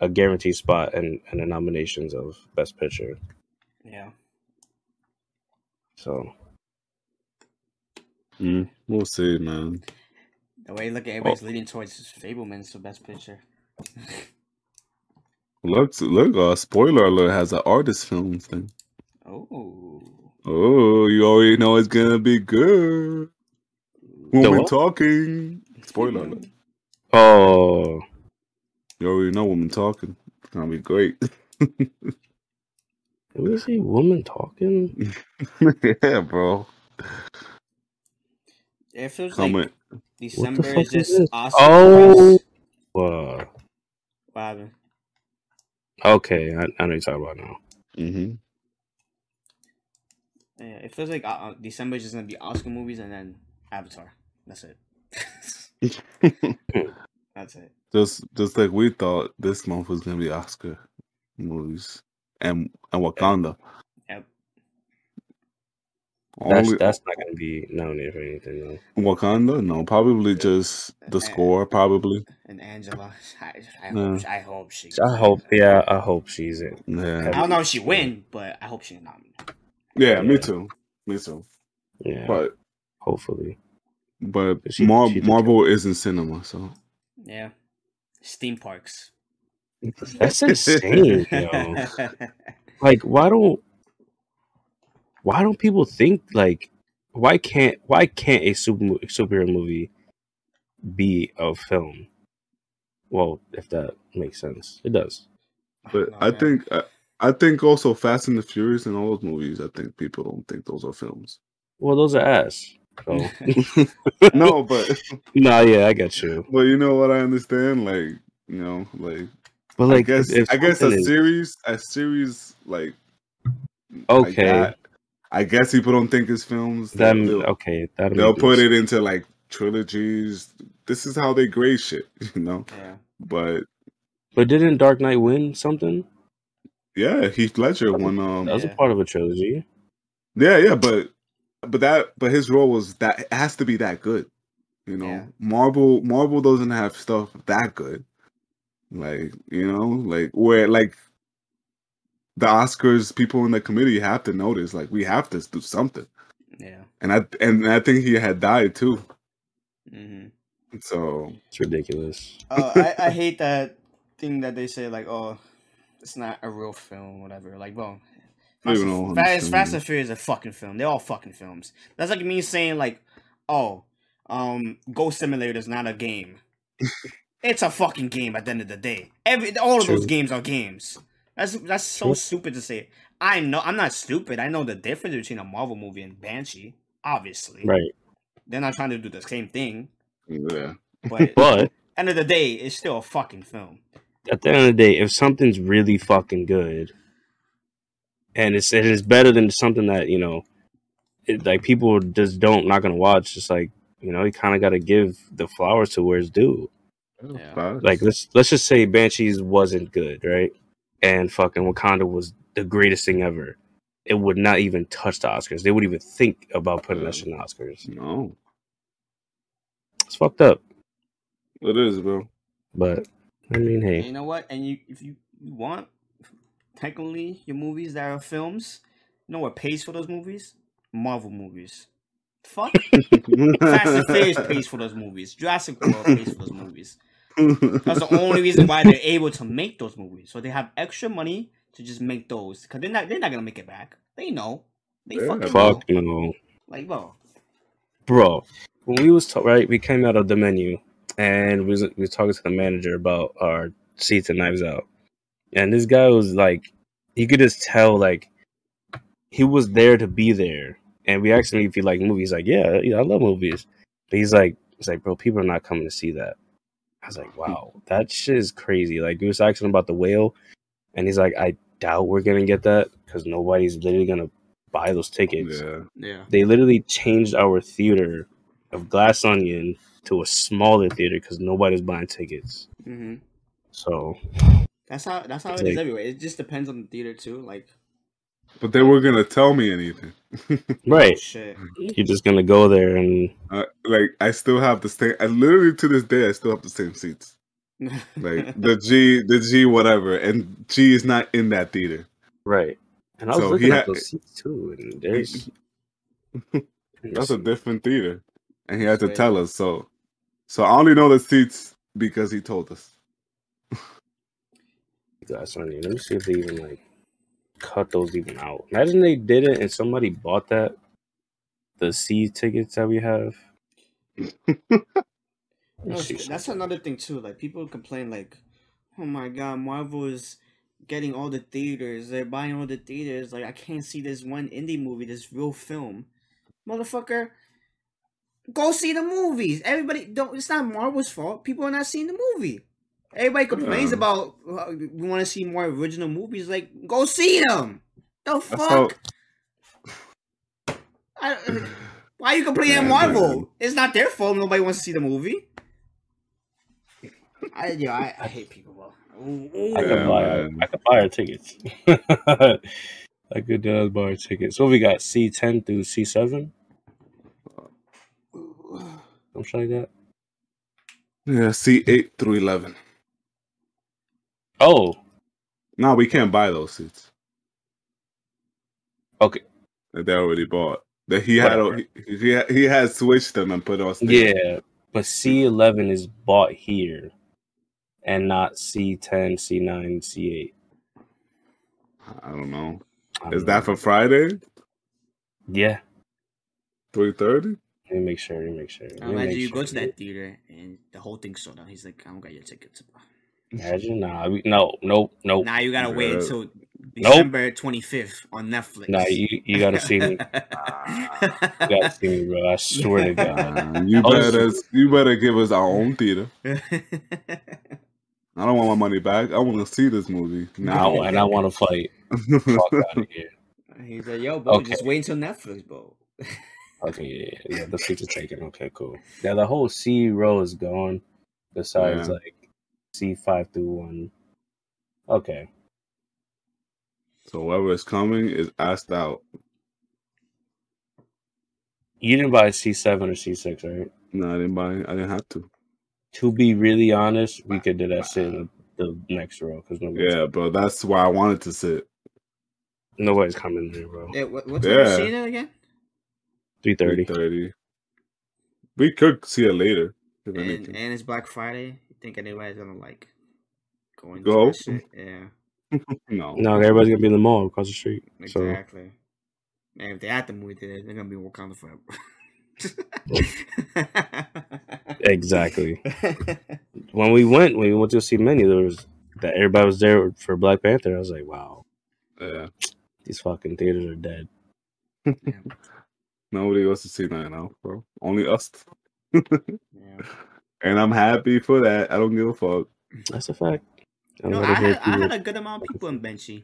a guaranteed spot in, in the nominations of Best Picture. Yeah. So Mm, we'll see, man. The way you look at everybody's leading towards is Fabelman's the best picture. Look, look. Uh, spoiler alert has an artist film thing. oh. Oh, you already know it's gonna be good. The Woman what? talking. Spoiler alert. Oh You already know woman talking. It's gonna be great. did we see woman talking? yeah, bro. It feels Comment. like December fuck is is just this? Oscar. Oh. buzz. Uh, okay, I, I know you're talking about now. Mm hmm Yeah, it feels like uh, uh, December is just gonna be Oscar movies and then Avatar. That's it. That's it. just, just like we thought this month was gonna be Oscar movies and and Wakanda. Yep. That's Only that's not gonna be nominated for anything though. Wakanda? No, probably just the score. Probably. And Angela, I, I No. hope, I hope she. I hope, yeah, I hope she's it. Yeah. I don't know if she win, but I hope she's nominated. Yeah, me too. Me too. Yeah, But hopefully. but She- Mar- she Marvel is in cinema, so Yeah. Steam parks. That's insane, yo. Like, why don't why don't people think like why can't why can't a super superhero movie be a film? Well, if that makes sense, it does. But No, I man. think I, I think also Fast and the Furious and all those movies. I think people don't think those are films. Well, those are ass. So, no, but no, yeah, I got you. but you know what I understand. Like you know, like, But like, I guess if I guess a is- series a series like like Okay. that, I guess people don't think it's films. then okay, that'll they'll put sense. it into like trilogies. This is how they grade shit, you know. yeah. But But didn't Dark Knight win something? Yeah, Heath Ledger won. Um, That was Yeah. a part of a trilogy. Yeah, yeah, but but that but his role was that it has to be that good. You know, Yeah. Marvel Marvel doesn't have stuff that good. Like, you know, like where like the Oscars people in the committee have to notice like we have to do something. Yeah. And I and I think he had died too. Mm-hmm. So It's ridiculous. Uh, I, I hate that thing that they say like, oh, it's not a real film, whatever. Like, well, Fast, and, Fast, Fast and Furious is a fucking film. They're all fucking films. That's like me saying like, oh, um, Ghost Simulator is not a game. it's a fucking game at the end of the day. Every all of those games are games. That's that's so True. stupid to say. I know I'm not stupid. I know the difference between a Marvel movie and Banshee. Obviously, Right. they're not trying to do the same thing. yeah. But But end of the day, it's still a fucking film. At the end of the day, if something's really fucking good, and it's it is better than something that you know, it, like people just don't not gonna watch. It's like you know, you kind of got to give the flowers to where it's due. Yeah. Like let's let's just say Banshees wasn't good, right? And fucking Wakanda was the greatest thing ever. It would not even touch the Oscars. They would even think about putting that shit in the Oscars. no. It's fucked up. It is, bro. But I mean, And hey, you know what? And you, if you, you want, technically, your movies that are films, you know what pays for those movies? Marvel movies. Fuck. Fast and Furious pays for those movies. Jurassic World pays for those movies. That's the only reason why they're able to make those movies. So they have extra money to just make those because they're not they're not gonna make it back. They know. They Yeah. fucking fuck know. no, Like bro. bro. When we was ta- right, we came out of the menu and we was, we was talking to the manager about our seats and knives out, and this guy was like, you could just tell like he was there to be there. And we asked him if he liked movies. He's like, yeah, yeah, I love movies. But he's like, he's like, bro, people are not coming to see that. I was like, hmm. wow, that shit is crazy. Like, we was asking about the whale, and he's like, I doubt we're gonna get that because nobody's literally gonna buy those tickets. yeah. Yeah. They literally changed our theater of Glass Onion to a smaller theater because nobody's buying tickets. hmm So That's how that's how It's it is like- everywhere. It just depends on the theater too. Like But they were gonna tell me anything. right, shit. you're just gonna go there and Uh, like I still have the same. I literally to this day I still have the same seats. Like the G, the G, whatever, and G is not in that theater. right. And I was So looking he at had- those seats too, and there's That's a different theater, and he had to tell us. So, so I only know the seats because he told us. Glass Onion. Let me see if they even like cut those even out. Imagine they did it and somebody bought that. The C tickets that we have. No, that's another thing too. Like people complain, like, "Oh my god, Marvel is getting all the theaters. They're buying all the theaters. Like I can't see this one indie movie, this real film, motherfucker. Go see the movies. Everybody don't. It's not Marvel's fault. People are not seeing the movie. Everybody complains Yeah. about uh, we want to see more original movies. Like go see them. The That's fuck. I, why are you complaining at Marvel? man. It's not their fault. Nobody wants to see the movie. I yeah, I, I hate people. Bro. Ooh, ooh. I could Yeah, buy man. I could buy our tickets. I could uh, buy our tickets. So we got C ten through C seven. Something like that. Yeah, C eight through eleven. Oh, No, we can't buy those seats. okay. that they already bought. That he had, he, he had- he had switched them and put us. Yeah, but C eleven is bought here, and not C ten, C nine, C eight. I don't know. Is that for Friday? Yeah. Three thirty? Let me make sure. Let me make sure. Now imagine make you sure. go to that theater and the whole thing's sold out. He's like, I don't got your tickets. Imagine, nah, we, no, nope, nope. Now you gotta wait until December twenty fifth on Netflix. Nah, you you gotta see me. You gotta see me, bro. I swear to God. You better you better give us our own theater. I don't want my money back. I want to see this movie Now, now. and I want to fight. Fuck out of here. He's like, yo, bro, Okay. just wait until Netflix, bro. Okay, yeah, yeah, yeah. The seats are taken. Okay, cool. Now the whole C row is gone. Besides, Yeah. like C five through one. Okay. so whoever is coming is asked out. You didn't buy C seven or C six, right? No, I didn't buy. I didn't have to. To be really honest, we could do that shit in the, the next row because nobody's, Yeah, bro. That's why I wanted to sit. nobody's coming there, bro. Yeah, what, what time Yeah. you seeing again? Three thirty. Thirty. We could see it later. And, anything. and it's Black Friday. You think anybody's gonna like go into Go? that? Yeah, No. No, everybody's gonna be in the mall across the street. So exactly. Man, if they're at the movie theater, they're gonna be Wakanda forever. exactly. When we went, when we went to see many, there was that everybody was there for Black Panther. I was like, wow, Yeah. these fucking theaters are dead. Nobody wants to see that now, bro. Only us. yeah. And I'm happy for that. I don't give a fuck. That's a fact. I No, I had, I had a good amount of people in Benchy.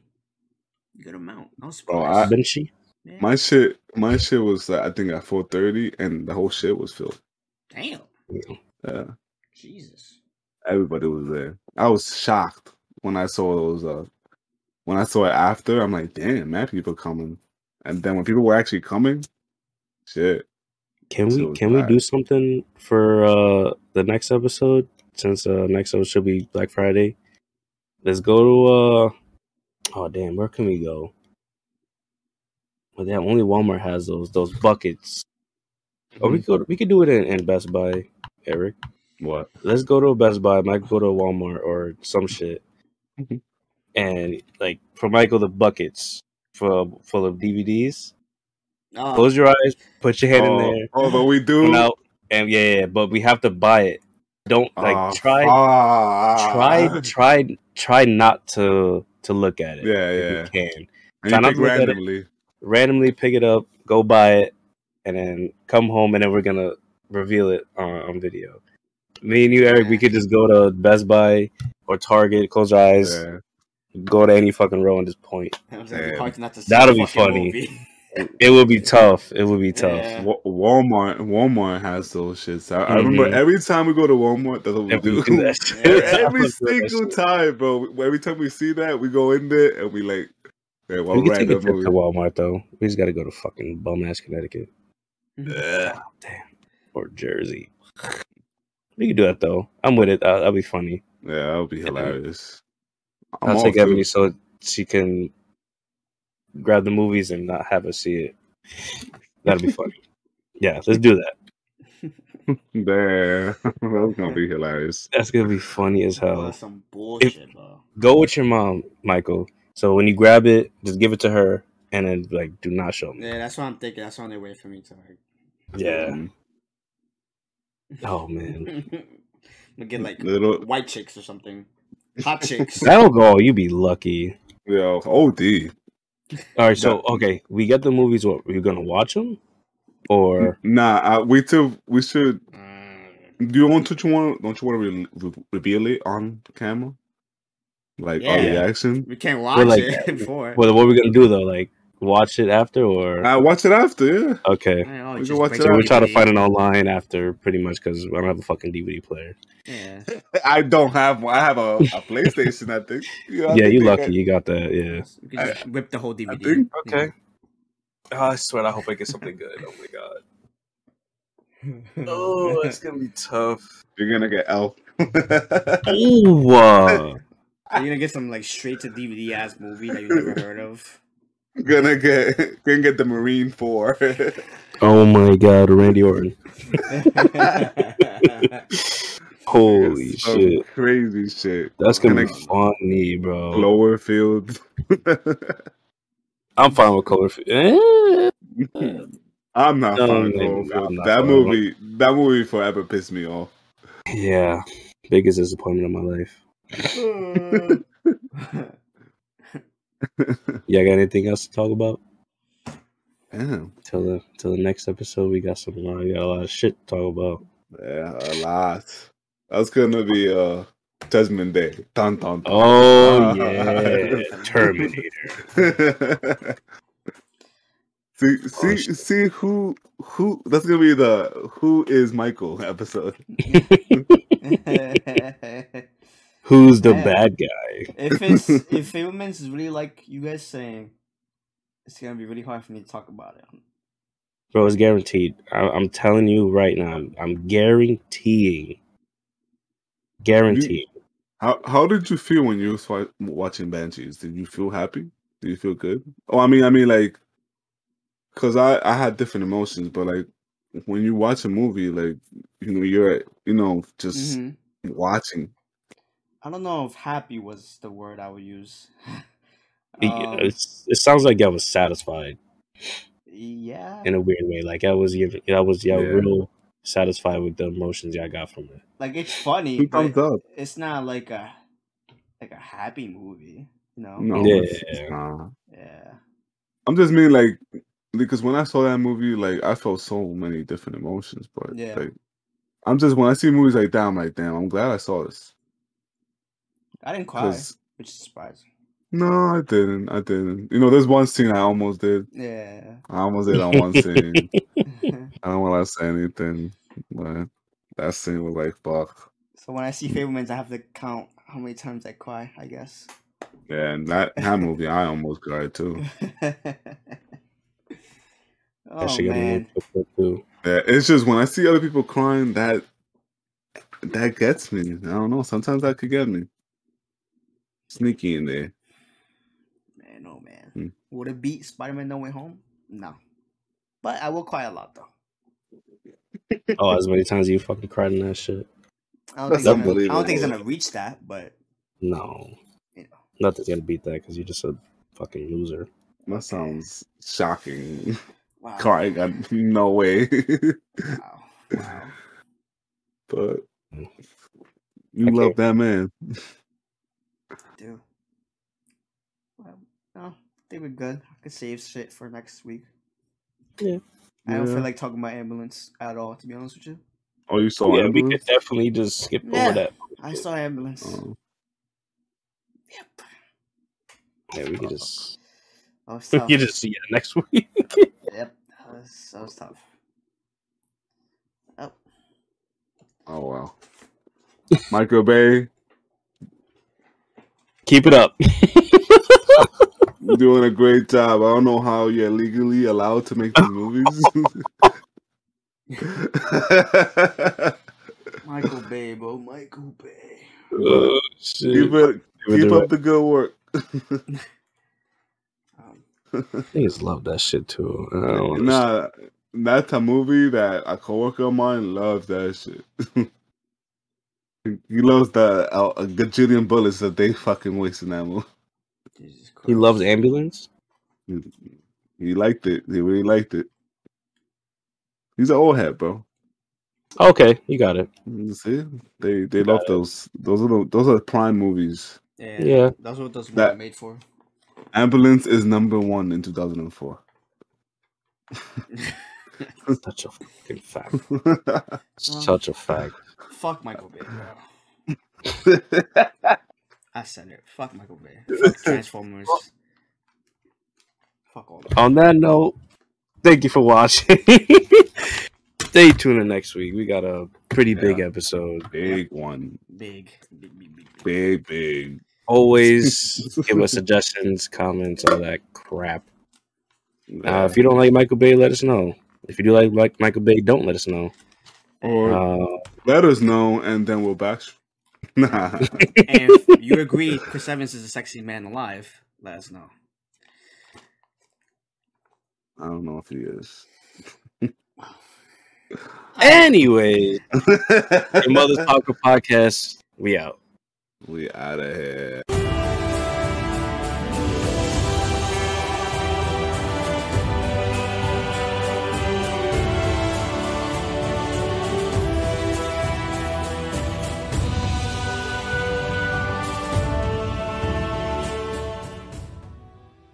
Good amount. I was Bro, surprised. I- Benchy? Yeah. My shit, my shit was uh, I think at four thirty, and the whole shit was filled. Damn. Yeah, Jesus. everybody was there. I was shocked when I saw those. Uh, when I saw it after, I'm like, damn, man, people coming. And then when people were actually coming, shit, Can we can we do something for uh the next episode? Since uh next episode should be Black Friday. Let's go to uh oh damn, where can we go? Well, yeah, only Walmart has those those buckets. Or we could we could do it in, in Best Buy, Eric. What? Let's go to a Best Buy. Might go to Walmart or some shit, Mhm. and like for Michael the buckets full full of DVDs. Oh, Close your eyes, put your hand in oh, there, oh, but we do. come out, and yeah, yeah, but we have to buy it. Don't ah, like Oh, try, fuck. try, try, try not to to look at it. Yeah, if yeah. you can And Try you not pick to look at it. randomly. randomly pick it up, go buy it, and then come home, and then we're gonna reveal it on, on video. Me and you, Eric, we could just go to Best Buy or Target, close our eyes, Yeah. go to any fucking row and just point. like, Damn. hard not to see That'll be fucking funny. movie. It will be tough. It will be tough. Yeah. Walmart, Walmart has those shits. I, I remember Mhm. every time we go to Walmart, that's what we If we do. do that shit. Every I that single time, bro. Every time we see that, we go in there and we like, hey, what We can take a random trip movie? to Walmart though. We just got to go to fucking bum ass Connecticut Yeah. or Jersey. We can do that though. I'm with it. Uh, that'll be funny. Yeah, that'll be hilarious. I'll take for- Ebony so she can grab the movies and not have us see it. That'll be funny. Yeah, let's do that. There, that's gonna be hilarious. That's gonna be funny as hell. that's some bullshit, bro. Go with your mom, Michael. So when you grab it, just give it to her, and then like do not show me. Yeah, that's what I'm thinking. That's on their way for me to like. Yeah. Oh man. we get like Little, white chicks or something, hot chicks. That'll go. You be lucky. yo, OD. All right. So okay, we get the movies. What are you gonna watch them? Or Nah, uh, we too. We should. Mm, Do you want to? You want? Don't you want to re- re- reveal it on camera? Like our Yeah. reaction. we can't watch like- it before. what? What are we gonna do though? Like watch it after or I watch it after. Yeah. okay? I know, we just can watch break it So we'll try to find it online after, pretty much, because I don't have a fucking DVD player. Yeah, I don't have. one. I have a, a PlayStation. I think. You know, yeah, you they lucky. got- You got that. Yeah. we can just rip the whole DVD. think- Okay. Oh, I swear, I hope I get something good. Oh my god. Oh, it's gonna be tough. You're gonna get Elf. Ooh. uh, Are you gonna get some like straight to DVD ass movie that you never heard of? gonna get. Gonna get the Marine Four. oh my god, Randy Orton. Holy Some shit. Crazy shit. That's gonna be Gonna- funny, bro. Cloverfield. I'm fine with Cloverfield. Eh, I'm not No, fine with maybe Cloverfield. I'm not That fine. movie. That movie forever pissed me off. Yeah. Biggest disappointment of my life. Yeah, got anything else to talk about? Damn. Till the till the next episode, we got some. Uh, we got a lot of shit to talk about. Yeah, a lot. That's gonna be uh Judgment Day. Dun dun. dun. Oh Ah. yeah, Terminator. see, Oh, see, shit. see who, who? That's gonna be the "Who is Michael" episode. Who's the Man. bad guy? if it's if Fabelmans is really like you guys saying, it's gonna be really hard for me to talk about it. Bro, it's guaranteed. I, I'm telling you right now. I'm guaranteeing. Guaranteeing. How how did you feel when you was watching Banshees? Did you feel happy? Did you feel good? Oh, I mean, I mean, like, cause I I had different emotions, but like when you watch a movie, like you know, you're you know just Mhm. watching. I don't know if happy was the word I would use. It- Um, it's, it sounds like I was satisfied yeah, in a weird way. Like I was, I was, yeah, Yeah. real satisfied with the emotions I got from it. like it's funny, Two thumbs up. it's not like a like a happy movie. You know? No, Yeah. it's, it's not. Yeah. I'm just mean like because when I saw that movie, like I felt so many different emotions. But Yeah. like, I'm just when I see movies like that, I'm like, damn, I'm glad I saw this. I didn't cry, which is surprising. no, I didn't. I didn't. You know, there's one scene I almost did. Yeah. I almost did on one scene. I don't want to say anything, but that scene was like, fuck. so when I see Fabelmans, I have to count how many times I cry. I guess. Yeah, and that that movie, I almost cried too. Oh That shit got me man. too. Yeah, it's just when I see other people crying, that that gets me. I don't know. Sometimes that could get me. Sneaky in there. Man, oh man. Hmm. Would it beat Spider Man No Way Home? No. But I will cry a lot though. Oh, as many times you fucking cried in that shit. I don't, think it's, gonna, I don't think it's gonna reach that, but No, you know. nothing's gonna beat that because you're just a fucking loser. That sounds shocking. Wow. Crying, got no way. Wow. Wow. but Mm. you Okay. love that man. Dude. Well, no, I think we're good. I could save shit for next week. Yeah. I don't Yeah. feel like talking about ambulance at all, to be honest with you. Oh, you saw yeah, we Ambulance? could definitely just skip Yeah. over that. I saw ambulance. Oh. Yep. Yeah, we could just That was we tough. could just see it next week. Yep. That was, that was tough. Oh. oh wow. Michael Bay, Keep it up. you're doing a great job. I don't know how you're legally allowed to make these movies. Michael Bay, bro. Michael Bay. oh, shit. keep it, keep a- up the good work. Um, Niggas love that shit too. I. Nah, that's a movie that a coworker of mine loves that shit. he loves the uh, a gajillion bullets that they fucking waste in that movie. Jesus Christ. He loves ambulance. He liked it. He really liked it. He's an old hat, bro. Okay, you got it. See, they they love those. Those are the, those are prime movies. Yeah. Yeah. That's what those That- were made for. Ambulance is number one in two thousand and four. Such a fucking fact. Such a fact. Fuck Michael Bay, bro. I said it. Fuck Michael Bay. Fuck Transformers. Fuck all that. On that note, thank you for watching. Stay tuned in next week. We got a pretty big episode. big one, Big, big, big, big, big. big big. Always give us suggestions, comments, all that crap. Uh, if you don't like Michael Bay, let us know. If you do like, like Michael Bay, don't let us know. or Uh, let us know, and then we'll back. Nah. And if you agree Chris Evans is the sexiest man alive, let us know. I don't know if he is. anyway, your Mother's Talker podcast. We out. we out of here.